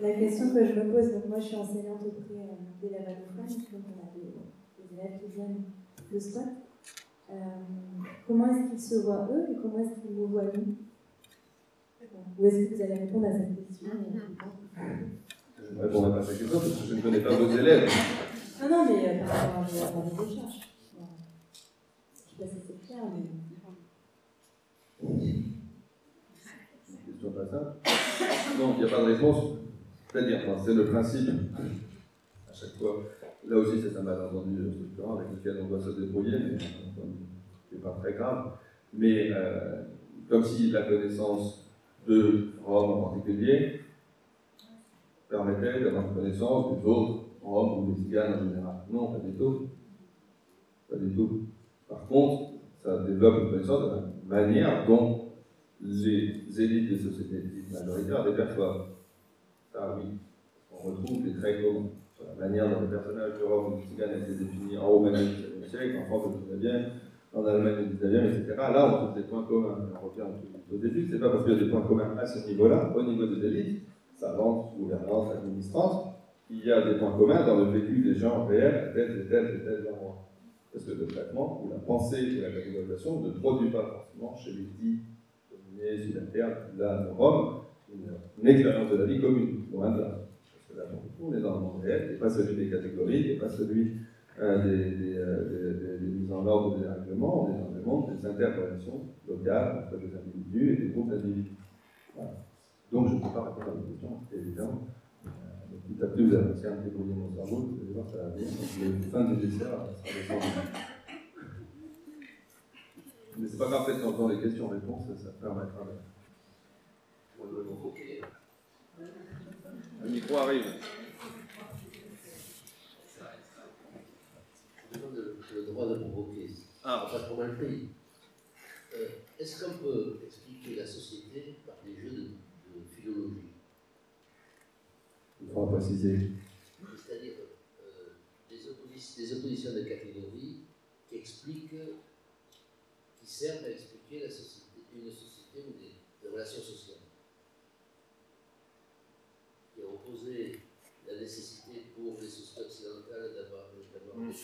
La question que je me pose, donc moi je suis enseignante auprès d'élèves allophones, on a des élèves qui viennent de spot. Euh, comment est-ce qu'ils se voient eux et comment est-ce qu'ils nous voient nous? Ou est-ce que vous allez répondre à cette question? Je ne répondrai pas à cette question parce que je ne connais pas vos élèves. Non, non, mais euh, par rapport à vos recherches. Je ne sais pas si c'est clair, mais. Question pas simple. Non, il n'y a pas de réponse. C'est-à-dire, c'est le principe, à chaque fois. Là aussi, c'est un malentendu structurant avec lequel on doit se débrouiller, mais euh, c'est pas très grave. Mais euh, comme si la connaissance de Rome en particulier permettait d'avoir une connaissance des autres Roms ou des Tziganes en général. Non, pas du tout. Pas du tout. Par contre, ça développe une connaissance de la manière dont les élites des sociétés majoritaires les perçoivent. Ça, oui. On retrouve des traits communs sur la manière dont les personnages de Rome ou de Tzigane étaient définis en Roumanie du XIe siècle, en France au XIXe, en Allemagne au XIXe, etc. Là, on trouve des points communs. On revient au début, c'est pas parce qu'il y a des points communs à ce niveau-là, au niveau des élites, savantes, gouvernantes, administrantes, qu'il y a des points communs dans le vécu des gens réels à tel et tel et tel endroit. Parce que le traitement ou la pensée et la catégorisation ne produit pas forcément chez les dits dominés, subalternes, là, de Rome, une, une expérience de la vie commune, loin de là. Le on est dans le monde réel, et pas celui des catégories, et pas celui euh, des, euh, des- des- des mises en ordre des règlements, on est dans le monde des interrelations locales entre des individus et des groupes d'individus. Voilà. Donc, je ne peux pas répondre à votre question, c'est évident. Euh, petit à petit, vous allez réussir à me débrouiller mon cerveau, vous allez voir, ça va venir. Donc, le fin du dessert, ça sera descendu. Mais c'est pas grave, peut-être qu'entendre les questions-réponses, ça, permettra de. Le micro arrive. Je demande le, le droit de provoquer. Ah. Pas trop mal pris. Euh, Est-ce qu'on peut expliquer la société par des jeux de, de philologie? Il faudra préciser. C'est-à-dire euh, des, opposi- des oppositions de catégories qui expliquent, qui servent à expliquer la société, une société ou des, des relations sociales. La nécessité pour les sociétés occidentales d'avoir d'avoir des.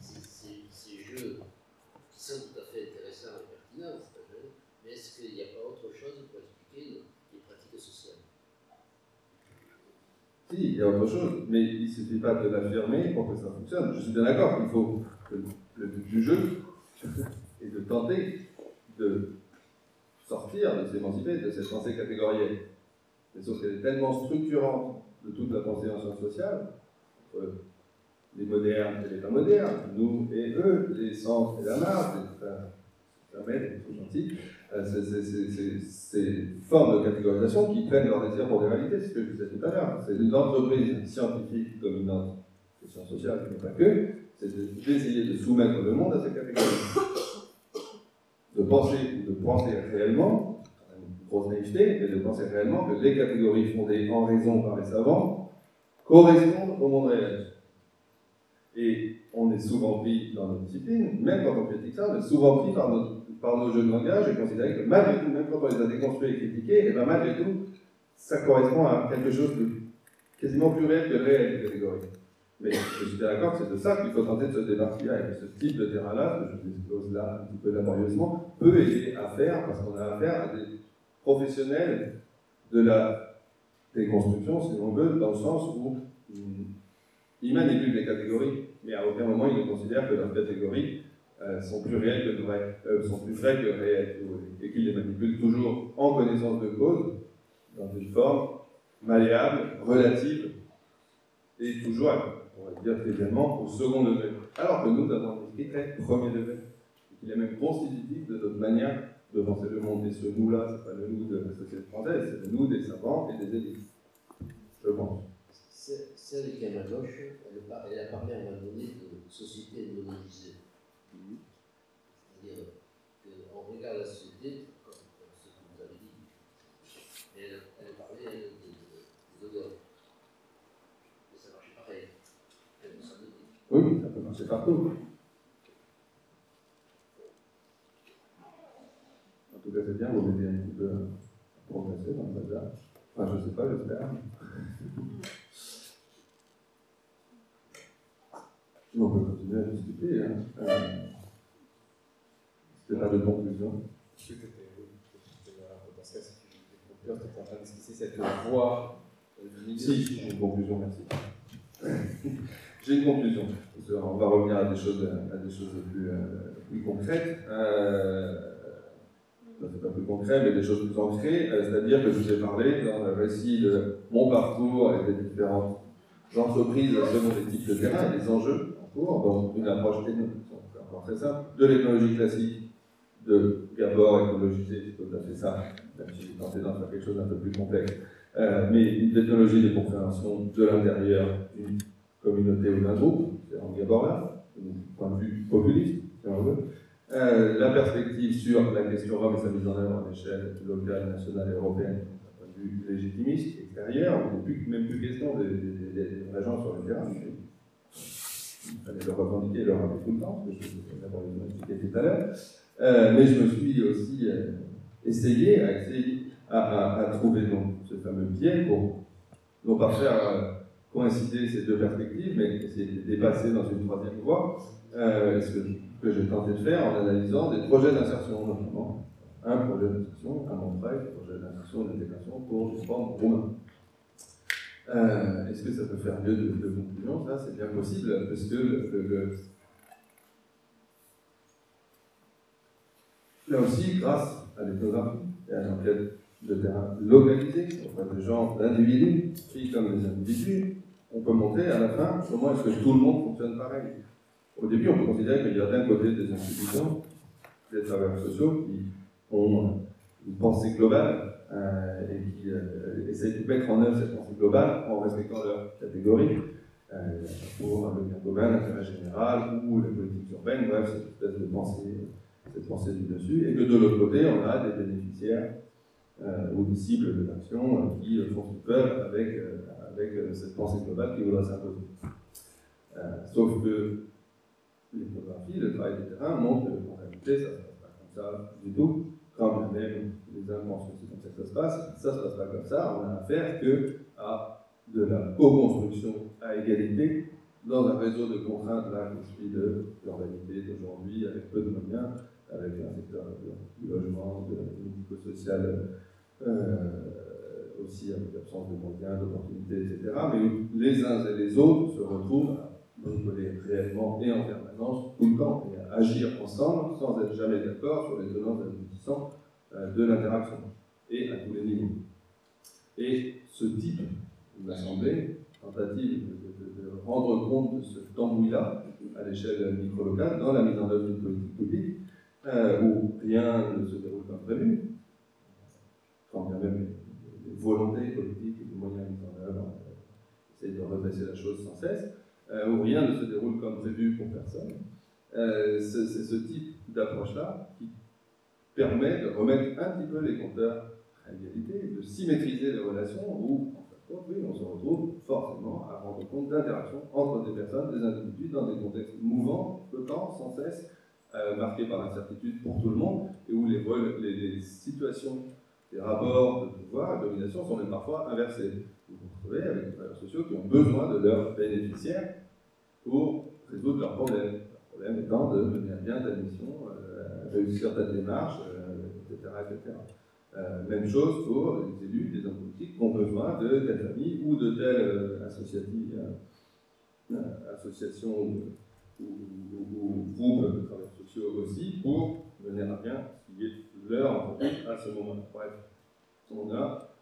Ces- jeux qui sont tout à fait intéressants et pertinents, mais est-ce qu'il n'y a pas autre chose pour expliquer les pratiques sociales? Si, il y a autre chose, mais il ne suffit pas de l'affirmer pour que ça fonctionne. Je suis bien d'accord qu'il faut que le but du jeu est de tenter de sortir, de s'émanciper de cette pensée catégorielle. Mais sauf qu'elle est tellement structurante de toute la pensée en sciences sociales, entre les modernes et les pas modernes, nous et eux, les centres et la marge, c'est gentil, euh, ces formes de catégorisation qui prennent leur désir pour des réalités, c'est ce que je disais tout à l'heure. C'est une entreprise scientifique dominante et sciences sociales, mais pas que, c'est de- d'essayer de soumettre le monde à ces catégories. De penser de penser réellement, naïveté, mais de penser réellement que les catégories fondées en raison par les savants correspondent au monde réel. Et on est souvent pris dans nos disciplines, même quand on critique ça, on est souvent pris par nos, par nos jeux de langage et considéré que malgré tout, même quand on les a déconstruits et critiqués, et ben malgré tout, ça correspond à quelque chose de quasiment plus réel que réel, les catégories. Mais je suis bien d'accord que c'est de ça qu'il faut tenter de se départir que ce type de terrain-là, que je vous expose là un petit peu laborieusement, peut aider à faire, parce qu'on a affaire à des professionnels de la déconstruction, si l'on veut, dans le sens où ils manipulent les catégories, mais à aucun moment ils ne considèrent que leurs catégories euh, sont plus réelles que vraies, euh, sont plus vraies que réelles, et qu'ils les manipulent toujours en connaissance de cause, dans une forme malléable, relative, et toujours, on va dire trivialement, au second degré. Alors que nous avons un esprit très premier degré, qu'il est même constitutif de notre manière de penser le monde. Et ce nous-là, c'est pas le nous de la société française, c'est le nous des savants et des élites. Je pense. Celle qui est à ma gauche, elle, elle a parlé à un moment donné de société monétisée. C'est-à-dire qu'on regarde la société, comme, comme ce que vous avez dit, et elle, elle parlait des, des odeurs. Et ça marchait pareil. Elle. Oui, ça peut marcher partout. En tout cas, c'est bien, vous m'aidez un petit peu à progresser dans le bazar. Enfin, je sais pas, j'espère. On peut continuer à discuter. Hein. Euh, C'était pas de conclusion. C'était dans ce cas, si tu étais en train d'esquisser cette voie du. Si, j'ai une conclusion, merci. j'ai une conclusion. On va revenir à des choses, à des choses plus, euh, plus concrètes. Euh, c'est pas plus concret, mais des choses plus ancrées. Euh, C'est-à-dire que je vous ai parlé dans le récit de mon parcours avec les différentes entreprises selon les types de terrain et enjeux en cours. Donc une approche encore très simple, de l'ethnologie classique, de Gabor écologisé, c'est tout à fait ça, même si j'ai tenté d'en faire quelque chose d'un peu plus complexe. Euh, mais une technologie de compréhension de l'intérieur d'une communauté ou d'un groupe, c'est en Gabor là, point de vue populiste, si on veut. Euh, la perspective sur la question Rome et sa mise en œuvre à l'échelle locale, nationale et européenne, d'un point de vue légitimiste, extérieur, n'est plus, même plus question des, gens sur le terrain. Il fallait le revendiquer et le rappeler tout le temps, parce que je d'abord tout à l'heure. Mais je me suis aussi euh, essayé à, à, à, trouver donc ce fameux biais pour non pas faire euh, coïncider ces deux perspectives, mais essayer de dépasser dans une troisième voie, que j'ai tenté de faire en analysant des projets d'insertion, notamment un projet d'insertion à Montreuil, un projet d'insertion d'intégration pour les formes roumains. Euh, Est-ce que ça peut faire mieux de, conclusion Ça, c'est bien possible, parce que là aussi, grâce à l'ethnographie et à l'enquête de terrain localisée auprès de gens, d'individus, pris comme des individus, on peut montrer à la fin comment est-ce que tout le monde fonctionne pareil? Au début, on peut considérer qu'il y a d'un côté des institutions, des travailleurs sociaux qui ont une pensée globale euh, et qui euh, essayent de mettre en œuvre cette pensée globale en respectant leurs catégories euh, pour le bien commun, l'intérêt général ou la politique urbaine, bref, cette espèce de pensée, cette pensée du dessus, et que de l'autre côté, on a des bénéficiaires euh, ou des cibles de l'action qui font ce qu'ils avec, avec cette pensée globale qui voudrait s'imposer. Sauf que l'ethnographie, le travail de terrain montre qu'en réalité, ça ne se passe pas comme ça du tout. Quand même les uns pensent que c'est comme ça que ça se passe, ça ne se passe pas comme ça. On a affaire que à de la co-construction à égalité dans un réseau de contraintes là, qui suit de l'urbanité d'aujourd'hui, avec peu de moyens, avec un secteur du logement, de médico-social, euh, aussi avec l'absence de moyens, d'opportunités, etc. Mais les uns et les autres se retrouvent à bricoler réellement et en permanence, tout le temps, et agir ensemble sans être jamais d'accord sur les tenants et euh, de l'interaction, et à tous les niveaux. Et ce type, semblé, tentative de, de- de rendre compte de ce tambouille-là à l'échelle micro-locale dans la mise en œuvre d'une politique publique, euh, où rien ne se déroule comme prévu, quand bien même les, volontés politiques et les moyens mis en œuvre euh, essayent de redresser la chose sans cesse, où rien ne se déroule comme prévu pour personne. Euh, c'est ce type d'approche-là qui permet de remettre un petit peu les compteurs à égalité, de symétriser les relations où, en fait, oui, on se retrouve forcément à rendre compte d'interactions entre des personnes, des individus, dans des contextes mouvants, flottants, sans cesse, euh, marqués par l'incertitude pour tout le monde, et où les, situations, les rapports de pouvoir et de domination sont même parfois inversés. Avec des travailleurs sociaux qui ont besoin de leurs bénéficiaires pour résoudre leurs problèmes. Leur problème étant de mener à bien ta mission, euh, réussir ta démarche, euh, etc. etc. Euh, même chose pour les élus, les hommes politiques qui ont besoin de telle famille ou de telle euh, association ou, ou- ou- ou groupe de travailleurs sociaux aussi pour mener à bien ce qui est leur entreprise à ce moment-là. Bref, on a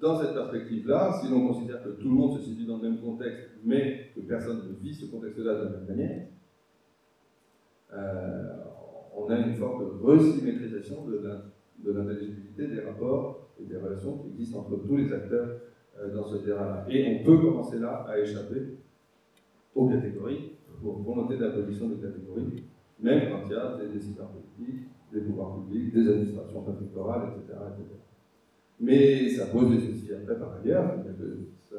dans cette perspective-là, si l'on considère que tout le monde se situe dans le même contexte, mais que personne ne vit ce contexte-là de la même manière, euh, on a une forme de resymétrisation de l'in- de l'intelligibilité des rapports et des relations qui existent entre tous les acteurs euh, dans ce terrain-là. Et on peut commencer là à échapper aux catégories, aux volontés d'abolition des catégories, même quand il y a des décideurs politiques, des pouvoirs publics, des administrations préfectorales, etc. Mais ça pose des soucis après par ailleurs, ça,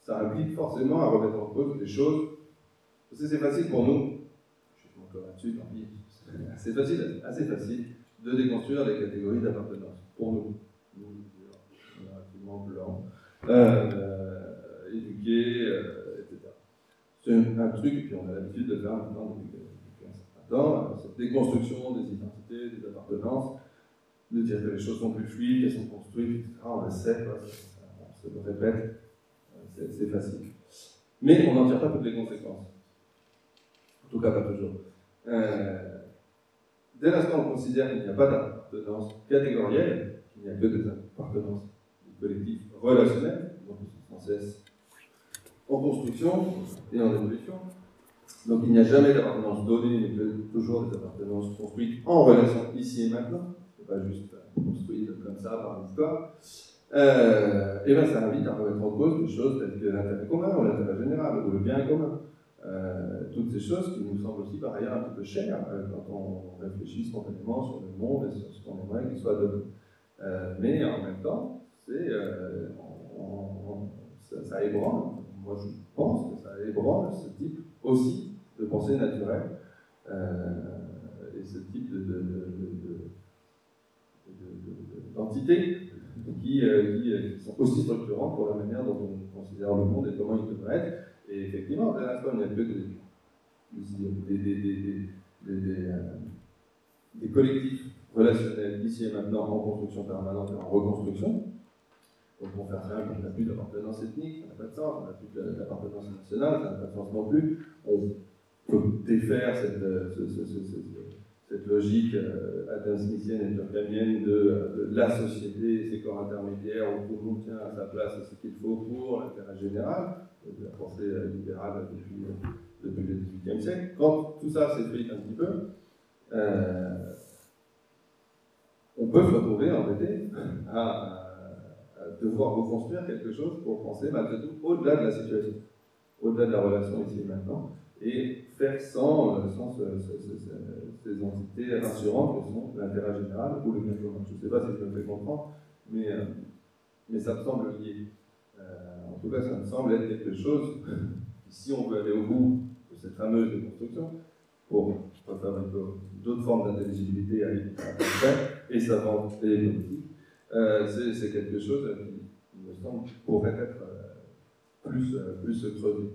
ça implique forcément à remettre en cause des choses. Parce que c'est facile pour nous, je suis encore là-dessus, tant pis, c'est facile, assez facile de déconstruire les catégories d'appartenance, pour nous. Nous, relativement blancs, euh, éduqués, euh, etc. C'est un, truc, et puis on a l'habitude de faire maintenant depuis, depuis un certain temps, cette déconstruction des identités, des appartenances, de dire que les choses sont plus fluides, qu'elles sont construites, etc. On le sait, on se répète, c'est facile. Mais on n'en tire pas toutes les conséquences. En tout cas, pas toujours. Euh, dès l'instant où on considère qu'il n'y a pas d'appartenance catégorielle, qu'il n'y a que des appartenances collectives relationnelles, donc sans cesse en construction et en évolution, donc il n'y a jamais d'appartenance donnée, mais toujours des appartenances construites en relation ici et maintenant, pas juste construite comme ça par l'histoire, euh, et bien ça invite à remettre en cause des choses telles que l'intérêt commun ou l'intérêt général ou le bien commun. Euh, toutes ces choses qui nous semblent aussi par ailleurs un petit peu chères euh, quand on réfléchit spontanément sur le monde et sur ce qu'on aimerait qu'il soit. Euh, mais en même temps, c'est, ça, ébranle, moi je pense que ça ébranle ce type aussi de pensée naturelle et ce type de, de, de- de- de- de- de- d'entités qui, euh, euh, qui sont aussi structurantes pour la manière dont on considère le monde et comment il devrait être. Et effectivement, dès l'instant, il n'y a des- des, euh, des collectifs relationnels ici et maintenant en construction permanente et en reconstruction. Donc pour faire simple, on n'a plus d'appartenance ethnique, ça n'a pas de sens, on n'a plus de- d'appartenance nationale, ça n'a pas de sens non plus. On peut défaire cette, ce- ce- ce- ce- cette logique euh, adam smithienne et durkheimienne de, euh, la société et ses corps intermédiaires où tout le monde tient à sa place ce qu'il faut pour l'intérêt général, de la pensée euh, libérale depuis, euh, le XVIIIe siècle. Quand tout ça s'effrite un petit peu, euh, on peut se retrouver embêté à, à- devoir reconstruire quelque chose pour penser malgré tout au-delà de la situation, au-delà de la relation ici et maintenant, et faire sans, euh, sans ce- ces entités rassurantes que sont l'intérêt général ou le bien commun. Je ne sais pas si je me fais comprendre, mais, euh, mais ça me semble lié. Euh, en tout cas, ça me semble être quelque chose, qui, si on veut aller au bout de cette fameuse déconstruction, pour peu d'autres formes d'intelligibilité à faire, et savante et politique, euh, c'est quelque chose qui, me semble, pourrait être euh, plus, euh, plus creusé.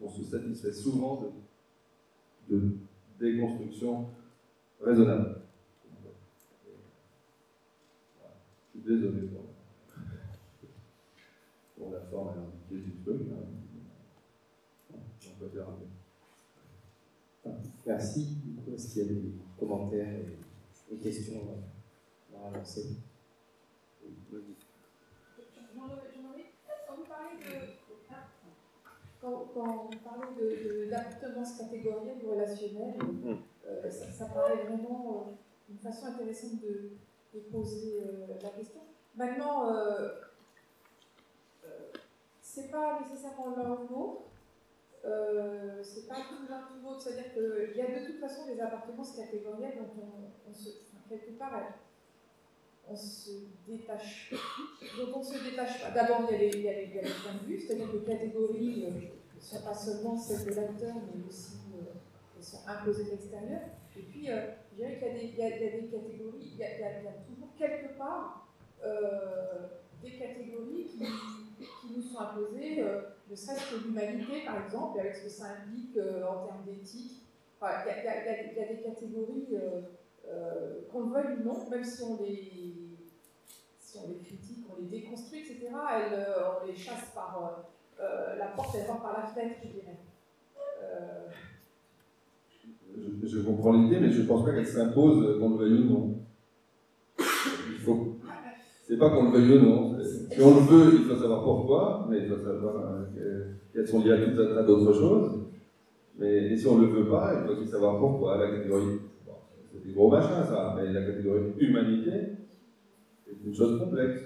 On se satisfait souvent de déconstruction raisonnable. Voilà. Je suis désolé pour, pour la forme et l'ambiguïté du truc. hein. On peut faire un peu. Merci. Est-ce qu'il y a des commentaires et des questions à avais quand vous parlez de. Quand, vous parlez de- de- d'appartenance catégorielle ou relationnelle, euh, ça, ça paraît vraiment euh, une façon intéressante de, de poser euh, la question. Maintenant, c'est pas nécessairement l'un ou l'autre. Euh, c'est pas tout l'un tout l'autre. C'est-à-dire qu'il y a de toute façon des appartenances catégorielles dont on, on se, enfin, quelque part, on se détache. Donc on se détache pas. D'abord, il y a les, il y a les, il y a les points de vue, c'est-à-dire que les catégories ne sont pas seulement celles de l'acteur, mais aussi sont imposées de l'extérieur. Et puis, euh, je dirais qu'il y, a des- catégories, il y a, toujours quelque part euh, des catégories qui, nous sont imposées, euh, ne serait-ce que l'humanité, par exemple, avec ce que ça implique en termes d'éthique. Il y, a- des catégories, qu'on le veuille ou non, même si on les, on les critique, on les déconstruit, etc., elles, on les chasse par la porte, elles rentrent par la fenêtre, je dirais. Je, comprends l'idée, mais je ne pense pas qu'elle s'impose qu'on le veuille ou non. Il faut. C'est pas qu'on le veuille ou non. c'est- Si on le veut, il faut savoir pourquoi, mais il faut savoir euh, que- qu'elles sont liées à tout un tas d'autres choses. Mais et si on ne le veut pas, il faut aussi savoir pourquoi. La catégorie, c'est des gros machins ça, mais la catégorie humanité est une chose complexe.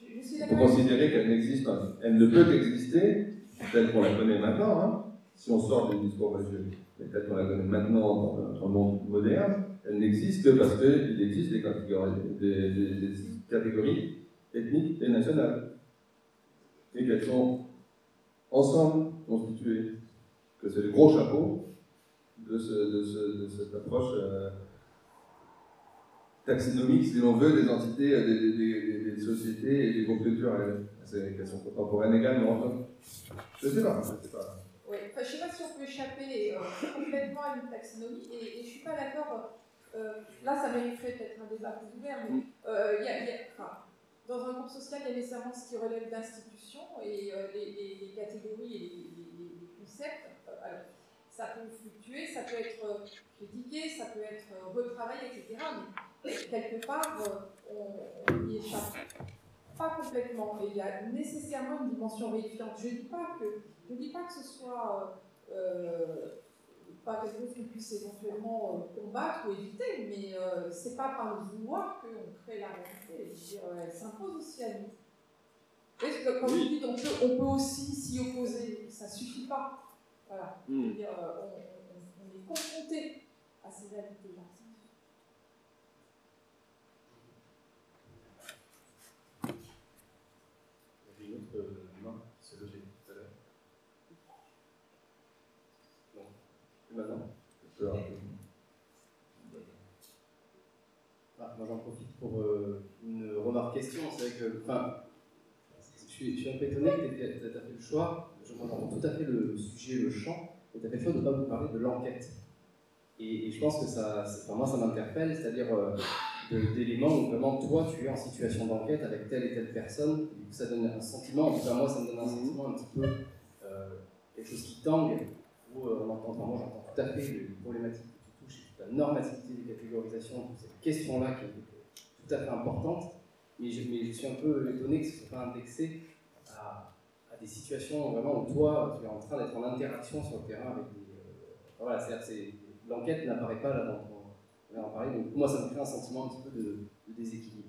Il faut considérer qu'elle n'existe pas. Elle ne peut qu'exister telle qu'on la connaît maintenant, hein, si on sort du discours religieux. Telle qu'on la connaît maintenant dans notre monde moderne, elle n'existe que parce qu'il existe des catégories, des, ethniques et nationales. Et qu'elles sont ensemble constituées. Que c'est le gros chapeau de, ce- de ce- de cette approche euh, taxinomique, si l'on veut, des entités, des, sociétés et des groupes culturels. Qu'elles sont contemporaines également. Je sais pas, je sais pas. Je ne sais pas si on peut échapper euh, complètement à une taxonomie, et, je ne suis pas d'accord. euh, là, ça mériterait peut-être un débat plus ouvert, mais euh, dans un groupe social, il y a nécessairement ce qui relève d'institutions, et les, catégories et les, concepts, alors, ça peut fluctuer, ça peut être critiqué, ça peut être retravaillé, etc. Mais quelque part, on y échappe pas complètement. Et il y a nécessairement une dimension réifiante. Je ne dis pas que je ne dis pas que ce soit euh, pas quelque chose qu'on puisse éventuellement euh, combattre ou éviter, mais euh, c'est pas par le vouloir qu'on crée la réalité. Dire, elle s'impose aussi à nous. Que quand dites on peut, on peut aussi s'y opposer, ça suffit pas. Voilà. Dire, euh, on, on- on est confronté à ces réalités-là. Il y avait une autre euh, main qui s'est levée tout à l'heure. Non. Maintenant, je peux arrêter. Ah, moi j'en profite pour euh, remarque question. C'est vrai que, enfin, je suis, je suis un peu étonné que tu aies fait le choix, je comprends tout à fait le sujet, le champ, mais tu as fait le choix de ne pas vous parler de l'enquête. Et, et je pense que ça, enfin, moi ça m'interpelle, c'est-à-dire euh, d'éléments où vraiment toi tu es en situation d'enquête avec telle et telle personne, et ça donne un sentiment, en tout cas moi ça me donne un sentiment un petit peu, euh, quelque chose qui tangue, où euh, on entend, enfin, moi j'entends tout à fait les problématiques et toute la normativité des catégorisations, toute cette question-là qui est tout à fait importante, mais je, mais je suis un peu étonné que ce ne soit pas indexé à, à des situations vraiment où toi, tu es en train d'être en interaction sur le terrain avec des. euh, voilà, c'est-à-dire l'enquête n'apparaît pas là dans on va en parler, donc moi ça me crée un sentiment un petit peu de, de déséquilibre.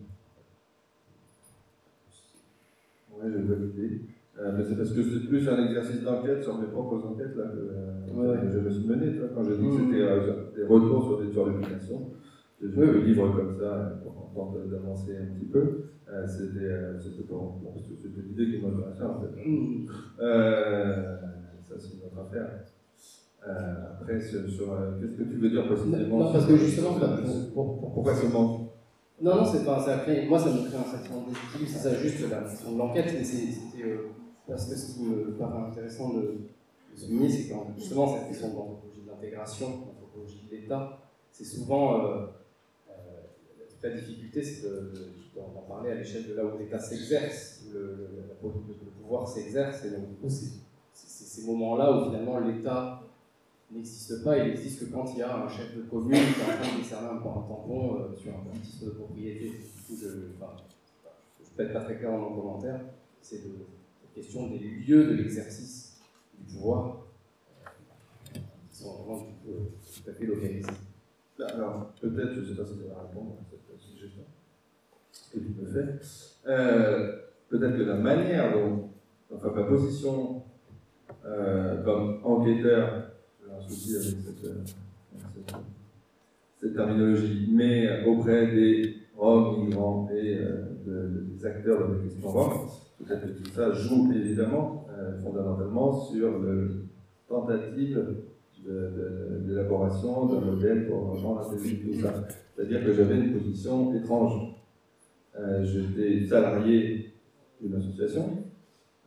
Oui, l'idée. Euh, mais c'est parce que c'est plus un exercice d'enquête sur mes propres enquêtes là, que, euh, Ouais, ouais. que je me suis mené. Quand j'ai dit que Mhm. c'était euh, des retours sur des sur l'obligation, je Oui, oui, oui. livre comme ça pour en tente d'avancer un petit peu. Euh, c'était euh, l'idée qui m'intéressait en fait. Mhm. Euh, ça c'est une autre affaire. Euh, après, sur, sur, euh, qu'est-ce que tu veux dire précisément Non, parce que justement, pour- pour- pour- pourquoi ce manque? Non, non, c'est pas, ça crée, moi ça me crée un de déséquilibre, c'est ça juste la question de l'enquête, c'était parce que ce qui me paraît intéressant de, de souligner, c'est que justement cette question de l'anthropologie de l'intégration, l'anthropologie de l'État, c'est souvent la difficulté, c'est de, de- d'en parler à l'échelle de là où l'État s'exerce, où le, le- la- le pouvoir s'exerce, et donc du coup c'est ces moments-là où finalement l'État n'existe pas, il n'existe que quand il y a un chef de commune qui est en train de décerner un, un tampon euh, sur un petit titre de propriété. Du coup, je, enfin, je peux être pas très clair dans mon commentaire, c'est de la question des lieux de l'exercice du pouvoir euh, qui sont vraiment euh, tout à fait localisés. Bah, Alors, peut-être, je ne sais pas si tu vas répondre à cette que tu peux faire. Euh, peut-être que la manière dont enfin ma position euh, comme enquêteur, j'ai un souci avec cette, euh, cette, terminologie, mais auprès des Roms, migrants et de- des acteurs de la question Rome, peut-être que tout ça joue évidemment fondamentalement sur le tentative d'élaboration d'un modèle pour intelligible tout ça. C'est-à-dire que j'avais une position étrange. Euh, J'étais salarié d'une association,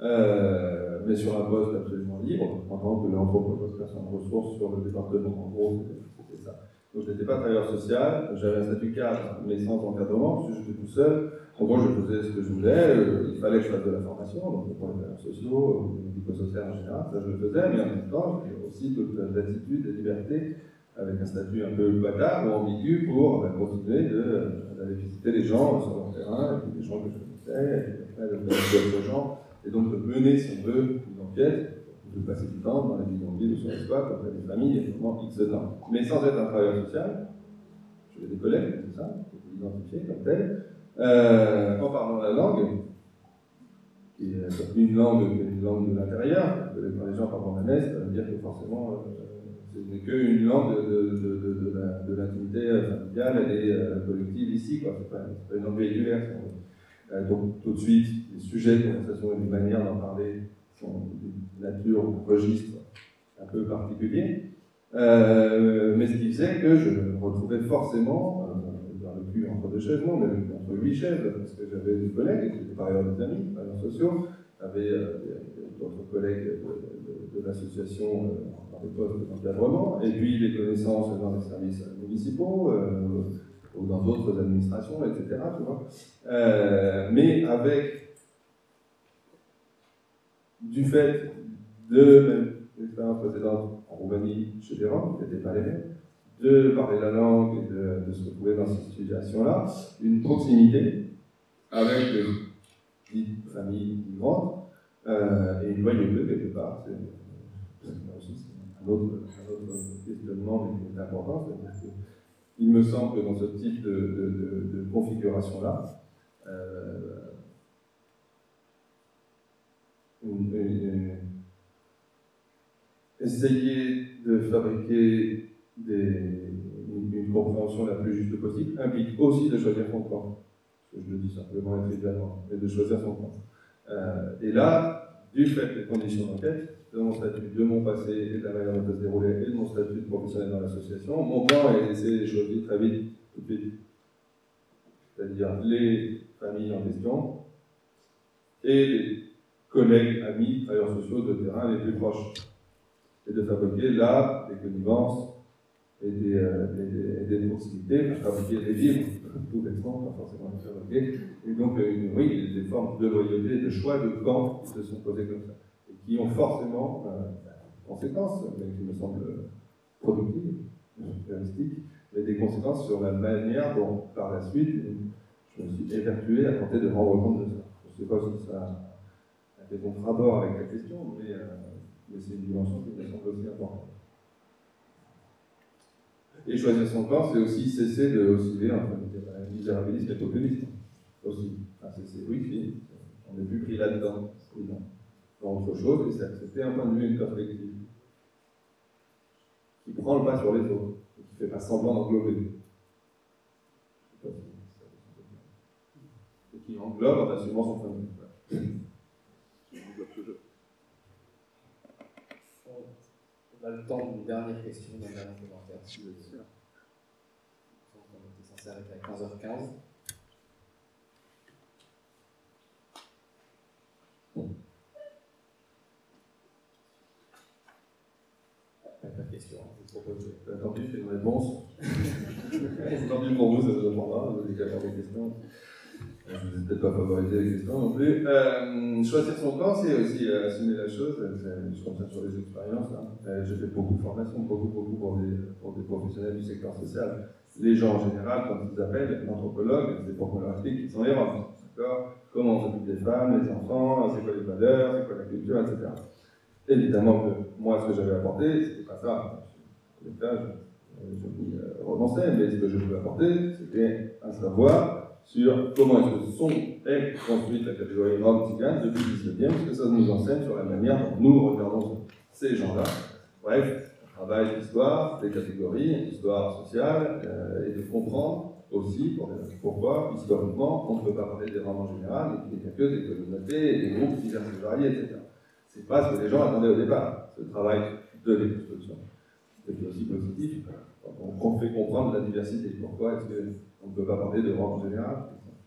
euh, mais sur un poste absolument libre, en tant que l'anthropologue personne ressource sur le département. En gros, c'était- ça. Donc je n'étais pas travailleur social, j'avais un statut cadre, mais sans encadrement, parce que j'étais tout seul. En gros, je faisais ce que je voulais, euh, il fallait que je fasse de la formation, donc pour les travailleurs sociaux, euh, médico-social en général, ça je le faisais, mais en même temps, j'avais aussi toute l'attitude et liberté, avec un statut un peu bâtard ou ambigu, pour continuer euh, d'aller visiter les gens sur leur terrain, les gens que je connaissais, et après d'autres gens, et donc de mener, si on veut, une enquête, de passer du temps dans les bidonvilles ou sur les squats, auprès des familles, vraiment X temps. Mais sans être un travailleur social, j'avais des collègues, c'est ça, que vous identifiez comme tel, euh, en parlant la langue, qui est une langue, une langue de l'intérieur, les gens parlent en ça veut dire que forcément, euh, ce n'est qu'une langue de, de, de, de, de de l'intimité euh, familiale et euh, collective ici, quoi. C'est pas, pas une langue véhiculaire. Euh, donc tout de suite, les sujets de conversation et les manières d'en parler sont d'une nature ou registre un peu particulier. Mais ce qui faisait que je me retrouvais forcément euh, dans le cul entre deux chaises, non, mais entre huit chaises, parce que j'avais des collègues, étaient par ailleurs des amis, des amis sociaux, j'avais d'autres collègues de, de- de l'association des et puis des connaissances dans les services municipaux, euh, ou dans d'autres administrations, etc. Euh, mais avec, du fait de l'expérience précédente en Roumanie, chez des Roms, qui n'étaient pas les mêmes, de parler la langue et de, se retrouver dans cette situation-là, une proximité avec les dites familles migrantes euh, et une loyauté quelque part. Un autre, un autre questionnement, mais qui est important. c'est-à-dire que Il me semble que dans ce type de, configuration-là, euh, une- essayer de fabriquer une, compréhension la plus juste possible implique aussi de choisir son camp. Je le dis simplement et mais de choisir son camp. Euh, et là, du fait des conditions d'enquête, de mon statut, de mon passé et de la manière dont ça se déroulait, et de mon statut de professionnel dans l'association, mon plan est d'essayer de choisir très vite, tout de suite. C'est-à-dire les familles en question et les collègues, amis, travailleurs sociaux de terrain les plus proches. Et de fabriquer là des connivences et des, euh, et des, et des proximités, fabriquer des livres, tout bêtement, pas forcément les fabriquer, et donc euh, oui, des formes de loyauté, de choix de camps qui se sont posés comme ça, qui ont forcément euh, des conséquences, mais qui me semblent productives, mais des conséquences sur la manière dont, par la suite, je me suis évertué à tenter de rendre compte de ça. Je ne sais pas si ça a fait bon rapport avec la question, mais, euh, mais c'est une dimension qui me semble aussi importante. Et choisir son camp, c'est aussi cesser de osciller entre le misérabilisme et populisme. Aussi. Enfin, c'est oui. On n'est plus pris là-dedans. Dans autre chose, et c'est accepter un point de vue, une perspective. Qui prend le pas sur les autres, et qui ne fait pas semblant d'englober. Et qui englobe en assumant son point de vue. On a le temps d'une dernière question, d'un dernier commentaire. Si vous êtes sûr. On était censé arrêter à 15h15. Pas de question, hein, je attendu, j'ai une réponse. J'ai attendu pour vous, ça vous avez qu'à avoir des questions. Euh, Je ne vous ai peut-être pas favorisé les questions non plus. Euh, choisir son camp, c'est aussi euh, assumer la chose. Je compte sur les expériences. hein. Euh, J'ai fait beaucoup de formations, beaucoup, beaucoup pour des, professionnels du secteur social. Les gens en général, quand ils appellent l'anthropologue, c'est pour qu'on leur explique qui sont les Roms. D'accord Comment on s'occupe des femmes, des enfants, c'est quoi les valeurs, c'est quoi la culture, etc. Évidemment que moi, ce que j'avais apporté, c'était pas ça. Je m'y euh, mais ce que je pouvais apporter, c'était un savoir sur comment est-ce que sont, est construite la catégorie Rome Tzigane depuis le 19e, ce que ça nous enseigne sur la manière dont nous regardons ces gens-là. Bref, un travail d'histoire, des catégories, d'histoire sociale, euh, et de comprendre aussi pour- pourquoi, historiquement, on ne peut pas parler des Roms en général, et qu'il n'y a que des communautés, des groupes divers et variés, etc. C'est pas ce que les gens attendaient au départ, ce travail de déconstruction. C'est aussi positif on fait comprendre la diversité. Pourquoi est-ce qu'on ne peut pas parler de Roms en général?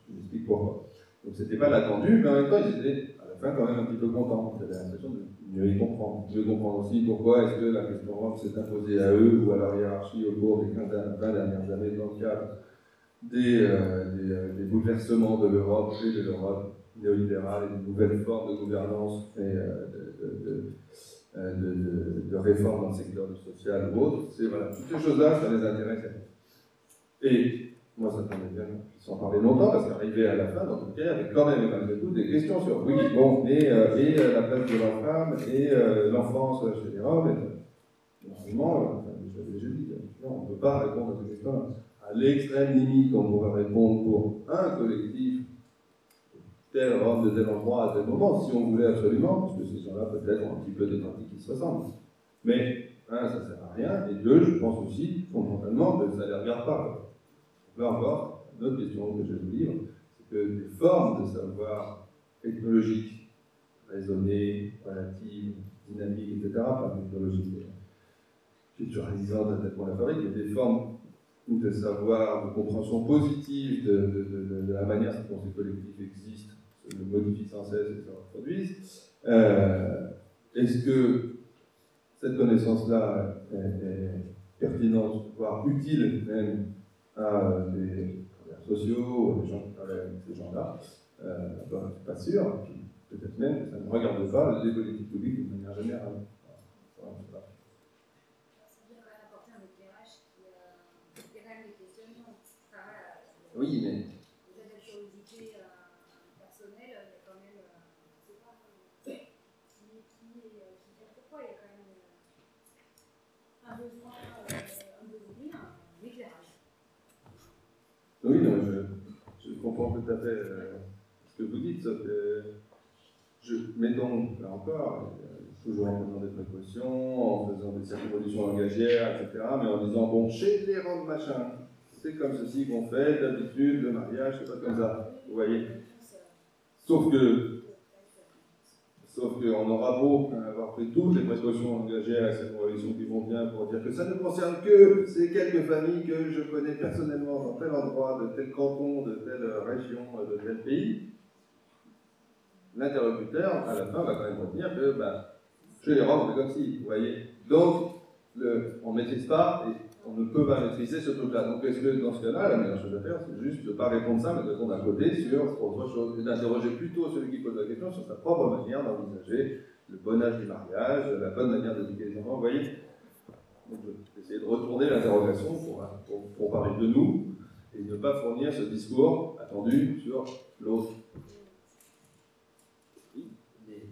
Je vous explique pourquoi. Donc c'était pas l'attendu, mais en même temps, ils étaient à la fin quand même un petit peu contents. Avaient l'impression de mieux y comprendre. Mieux comprendre aussi pourquoi est-ce que la question Rome s'est imposée à eux ou à leur hiérarchie au cours des 15 20 dernières années dans le cadre des, euh, euh, des bouleversements de l'Europe et de l'Europe néolibérale et de nouvelles formes de gouvernance et euh, de, euh, de, de, de réformes dans le secteur social ou autre. C'est voilà, toutes ces choses-là, ça les intéresse. Et moi, ça tombe bien sans parler longtemps, parce qu'arrivé à la fin, dans tout cas, il y avait quand même, malgré tout, des questions sur, oui, bon, et, euh, euh, la place de la femme, et l'enfance chez les Roms, et, normalement, je l'avais déjà dit, on ne peut pas répondre à ces questions-là. À l'extrême limite, on pourrait répondre pour un collectif, tel Rome de tel endroit à tel moment, si on voulait absolument, parce que ces gens-là peut-être ont un petit peu pratiques qui se ressemblent. Mais, un, ça ne sert à rien, et deux, je pense aussi, fondamentalement, que ça ne les regarde pas. Là encore, une autre question que je vais vous dire, c'est que des formes de savoir technologiques, raisonnées, relatives, dynamiques, etc., pas technologiques culturalisantes à tel point la fabrique, mais des formes de savoir, de compréhension positive de, de, de, de la manière dont ces collectifs existent, se modifient sans cesse et se reproduisent. Euh, Est-ce que cette connaissance-là est, est pertinente, voire utile même à des travailleurs sociaux, à des gens qui travaillent avec ces gens-là? Euh, ben, Je ne suis pas sûr. Peut-être même que ça ne regarde pas les politiques publiques de manière générale. Voilà, pas. Oui, mais Vous avez la curiosité euh, personnelle, il y a quand même, euh, je sais pas, euh, qui, qui, est, euh, qui fait pourquoi, il y a quand même euh, un besoin, euh, un besoin, un éclairage. Oui, non, je, je tout à fait euh, ce que vous dites, sauf que je, mettons, là encore, euh, toujours en prenant des précautions, en faisant des circonvolutions langagières, etc., mais en disant, bon, chez les Roms, machin, c'est comme ceci qu'on fait, d'habitude, le mariage, c'est pas comme ça, vous voyez? Sauf que, sauf qu'on aura beau avoir pris toutes les précautions langagières et circonvolutions qui vont bien pour dire que ça ne concerne que ces quelques familles que je connais personnellement dans tel endroit, de tel canton, de telle région, de tel pays, l'interlocuteur, à la fin, va quand même retenir que ben, chez les Roms, c'est comme si, vous voyez. Donc, on ne maîtrise pas et on ne peut pas maîtriser ce truc-là. Donc, est-ce que dans ce cas-là, la meilleure chose à faire, c'est juste de ne pas répondre ça, mais de répondre à côté sur autre chose, d'interroger plutôt celui qui pose la question sur sa propre manière d'envisager le bon âge du mariage, la bonne manière d'éduquer les enfants, vous voyez Donc, essayer de retourner l'interrogation pour, pour, parler de nous et ne pas fournir ce discours attendu sur l'autre. Mais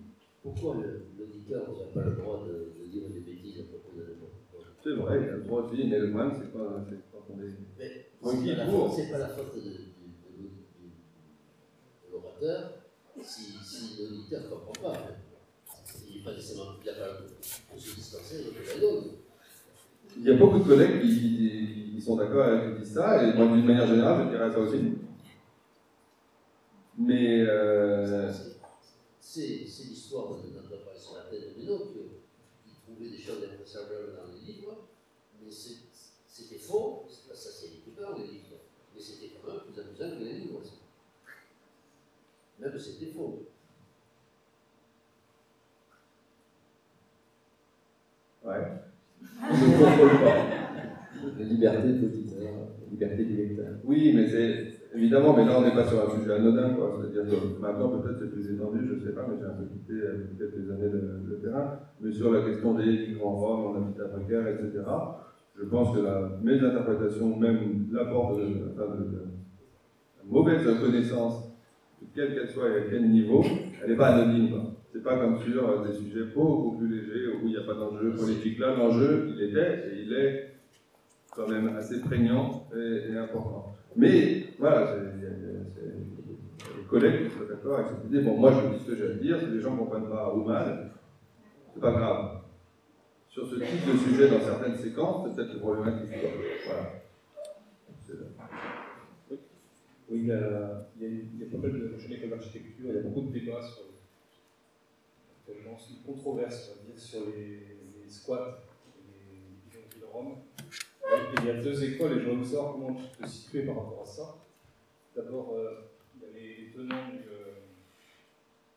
pourquoi l'auditeur n'a pas le droit de, de dire des bêtises à propos de l'autre C'est vrai, il y a le droit de dire, mais le problème, c'est pas, c'est quand on est Mais c'est pas, pour. pas la faute de, de- de- de- de l'orateur si, si l'auditeur ne comprend pas. Il n'est pas nécessairement pas pour se dispenser de la donne. Il y a beaucoup de collègues qui, qui- sont d'accord avec ça, et d'une manière générale, je dirais ça aussi. Mais euh, C'est l'histoire de notre sur la tête de Ménoc qui trouvait des choses invraisemblables dans les livres, mais c'était faux. Ça, ça c'est équipant, les livres. Mais c'était quand même plus amusant que les livres aussi. Même c'était faux. ouais. On ne contrôle pas. La liberté de l'auditeur, la liberté du lecteur. Oui, mais c'est évidemment, mais là on n'est pas sur un sujet anodin, quoi. C'est-à-dire que maintenant peut-être c'est plus étendu, je ne sais pas, mais j'ai un peu quitté euh, quelques années le, le terrain. Mais sur la question des migrants roms en habitat précaire, etc., je pense que la, mes interprétations, même l'apport de, enfin, de, de- de mauvaise connaissance, quelle qu'elle soit et à quel niveau, elle n'est pas anonyme. C'est pas comme sur euh, des sujets beaucoup plus légers où il n'y a pas d'enjeu politique. Là, l'enjeu, il était et il est quand même assez prégnant et, et important. Mais voilà, a- collègues qui soient d'accord avec cette idée. Bon, moi, je dis ce que j'ai à dire, si les gens ne comprennent pas ou mal, c'est pas grave. Sur ce type de sujet, dans certaines séquences, peut-être le problématique. Voilà. Oui, il y, a, il, y a, il y a, pas mal de. Je l'école d'architecture, il y a beaucoup de débats sur. Tellement une controverse, on va dire, sur les, les squats et les de Rome. Et il y a deux écoles et je voudrais savoir comment tu te situer par rapport à ça. D'abord, euh, il y a les, les tenants du euh,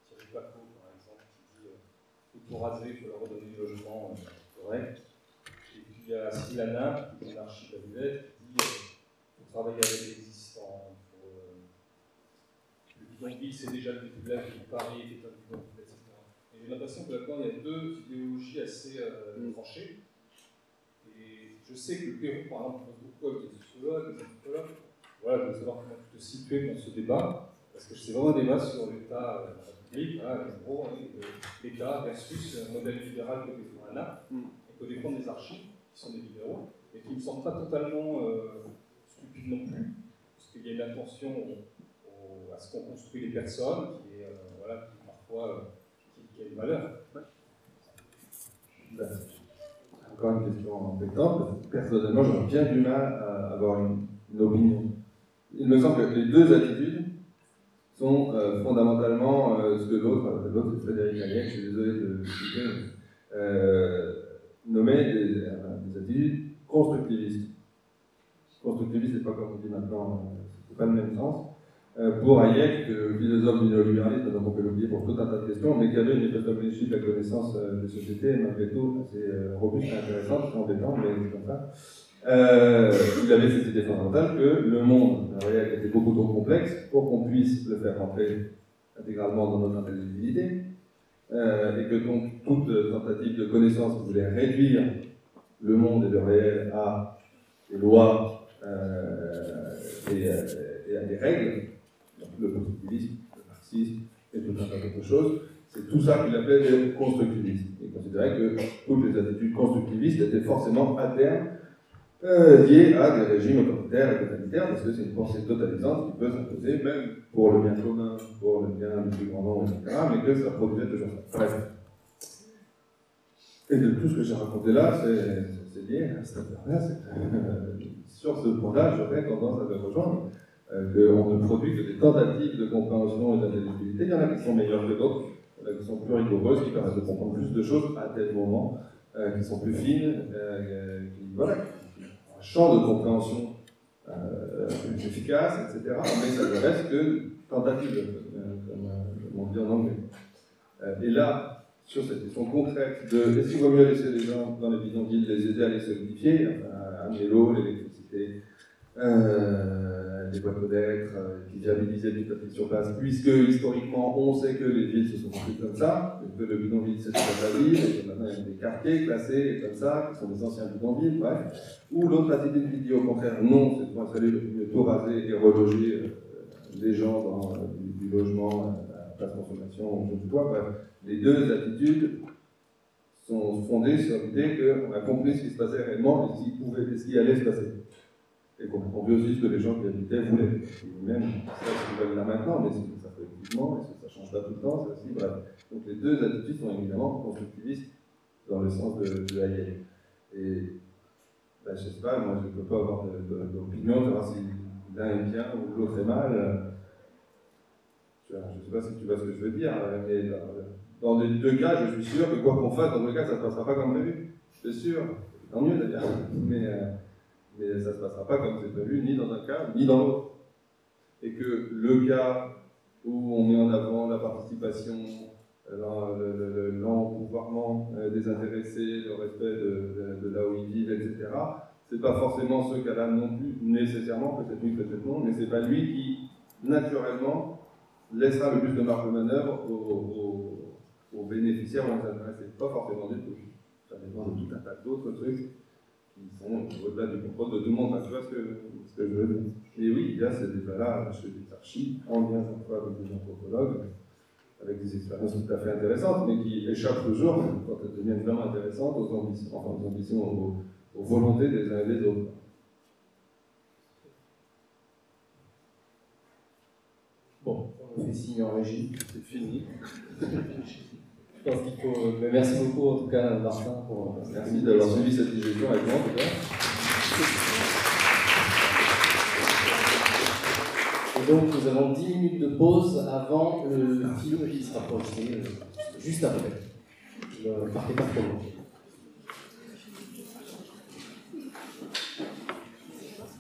Thierry Paco, par exemple, qui dit euh, il faut raser, il faut leur redonner du logement euh, Et puis il y a Silana, qui est une archi qui dit il faut travailler avec l'existant. Le bidonville, c'est déjà le village de Paris, est un bidonville, etc. Et j'ai l'impression que là-dedans, il y a deux idéologies assez euh, tranchées. Et je sais que le Pérou, par exemple, beaucoup avec les sociologues, les anthropologues. Voilà, je veux savoir comment tu te situes dans ce débat, parce que c'est vraiment un débat sur l'État République, hein, en gros, l'État versus un modèle libéral que défend ANA, et que défendent les archives, qui sont des libéraux, et qui ne me semblent pas totalement euh, stupides non plus, parce qu'il y a une attention au, au, à ce qu'on construit les personnes, qui est, euh, voilà, qui parfois euh, qui, qui, a une valeur. Ouais. Ben, encore une question embêtante. Personnellement, j'aurais bien du mal à avoir une, une, opinion. Il me semble que les deux attitudes sont euh, fondamentalement euh, ce que l'autre, l'autre Frédéric Hayek, je suis désolé de le euh, nommait des, des, attitudes constructivistes. Constructiviste, c'est pas comme on dit maintenant, c'est pas le même sens. pour Hayek, le philosophe du néolibéralisme, donc on peut l'oublier pour tout un tas de questions, mais qui avait une épistémologie de la connaissance des sociétés, malgré tout, assez robuste et intéressante, c'est embêtant, mais c'est comme ça. Euh, il avait cette idée fondamentale que le monde réel était beaucoup trop complexe pour qu'on puisse le faire rentrer intégralement dans notre intelligibilité, euh, et que donc toute tentative de connaissance voulait réduire le monde et le réel à des lois euh, et, et, à des règles, le constructivisme, le marxisme et tout un tas d'autres choses, c'est tout ça qu'il appelait le constructivisme. Il considérait que toutes les attitudes constructivistes étaient forcément à terme euh, liées à des régimes autoritaires et totalitaires, parce que c'est une pensée totalisante qui peut s'imposer, même pour le bien commun, pour le bien du plus grand nombre, etc., mais que ça produisait toujours ça. Bref. Et de tout ce que j'ai raconté là, c'est lié à cette affaire-là. Euh, sur ce point-là, j'aurais tendance à le rejoindre, euh, qu'on ne produit que des tentatives de compréhension et d'intelligibilité. Il y en a qui sont meilleures que d'autres, il y en a qui sont plus rigoureuses, qui permettent de comprendre plus de choses à tel moment, euh, qui sont plus fines, qui, voilà, champ de compréhension euh, plus efficace, etc. Mais ça ne reste que tentative, euh, comme, comme, on dit en anglais. Euh, et là, sur cette question concrète de est-ce qu'il vaut mieux laisser les gens dans les bidonvilles, les aider à les solidifier, enfin, l'eau, l'électricité, boîtes aux lettres, qui viabilisaient les trafic sur place, puisque historiquement on sait que les villes se sont construites comme ça, que le bidonville c'est la ville, et que maintenant il y a des quartiers classés comme ça, qui sont des anciens bidonvilles, bref. Ou l'autre attitude qui dit au contraire non, c'est pour installer le tout raser et reloger euh, les gens dans euh, du, logement, euh, à la consommation, je ne quoi, bref. Les deux attitudes sont fondées sur l'idée qu'on a compris ce qui se passait réellement et ce qui allait se passer et qu'on ce que les gens qui habitaient voulaient. Même, c'est ce veulent là maintenant, mais c'est que ça fait et que ça change pas tout le temps, c'est aussi, bref. Donc les deux attitudes sont évidemment constructivistes dans le sens de, de. Et ben, je sais pas, moi je ne peux pas avoir d'opinion, savoir si l'un est bien ou l'autre est mal. Je ne sais pas si tu vois ce que je veux dire, mais dans les deux cas, je suis sûr que quoi qu'on fasse, dans deux cas, ça ne se passera pas comme prévu. C'est sûr. Tant mieux d'ailleurs. Mais, euh, mais ça ne se passera pas comme c'est prévu, ni dans un cas, ni dans l'autre. Et que le cas où on met en avant la participation, l'empouvoirment des intéressés, le respect de, là où ils vivent, etc., c'est pas forcément ce cas-là non plus, nécessairement, peut-être oui, peut-être non, mais c'est pas lui qui, naturellement, laissera le plus de marge de manœuvre aux bénéficiaires ou aux intéressés. Pas forcément du tout. Ça dépend de tout un tas d'autres trucs qui sont au-delà du contrôle de tout le monde. tu vois ce que, ce que je veux dire Et oui, il y a ces débats-là chez des archives, en lien parfois avec des anthropologues, avec des expériences tout à fait intéressantes, mais qui échappent toujours, quand elles deviennent vraiment intéressantes, aux ambitions, enfin, aux, ambitions aux, aux volontés des uns et des autres. Bon, on fait continue en régie. C'est fini. Je pense qu'il faut. Mais merci beaucoup en tout cas, Martin, pour. Merci d'avoir suivi cette digestion avec moi en tout cas. Et donc nous avons 10 minutes de pause avant le film qui sera projeté euh, juste après. Ne partez pas trop loin.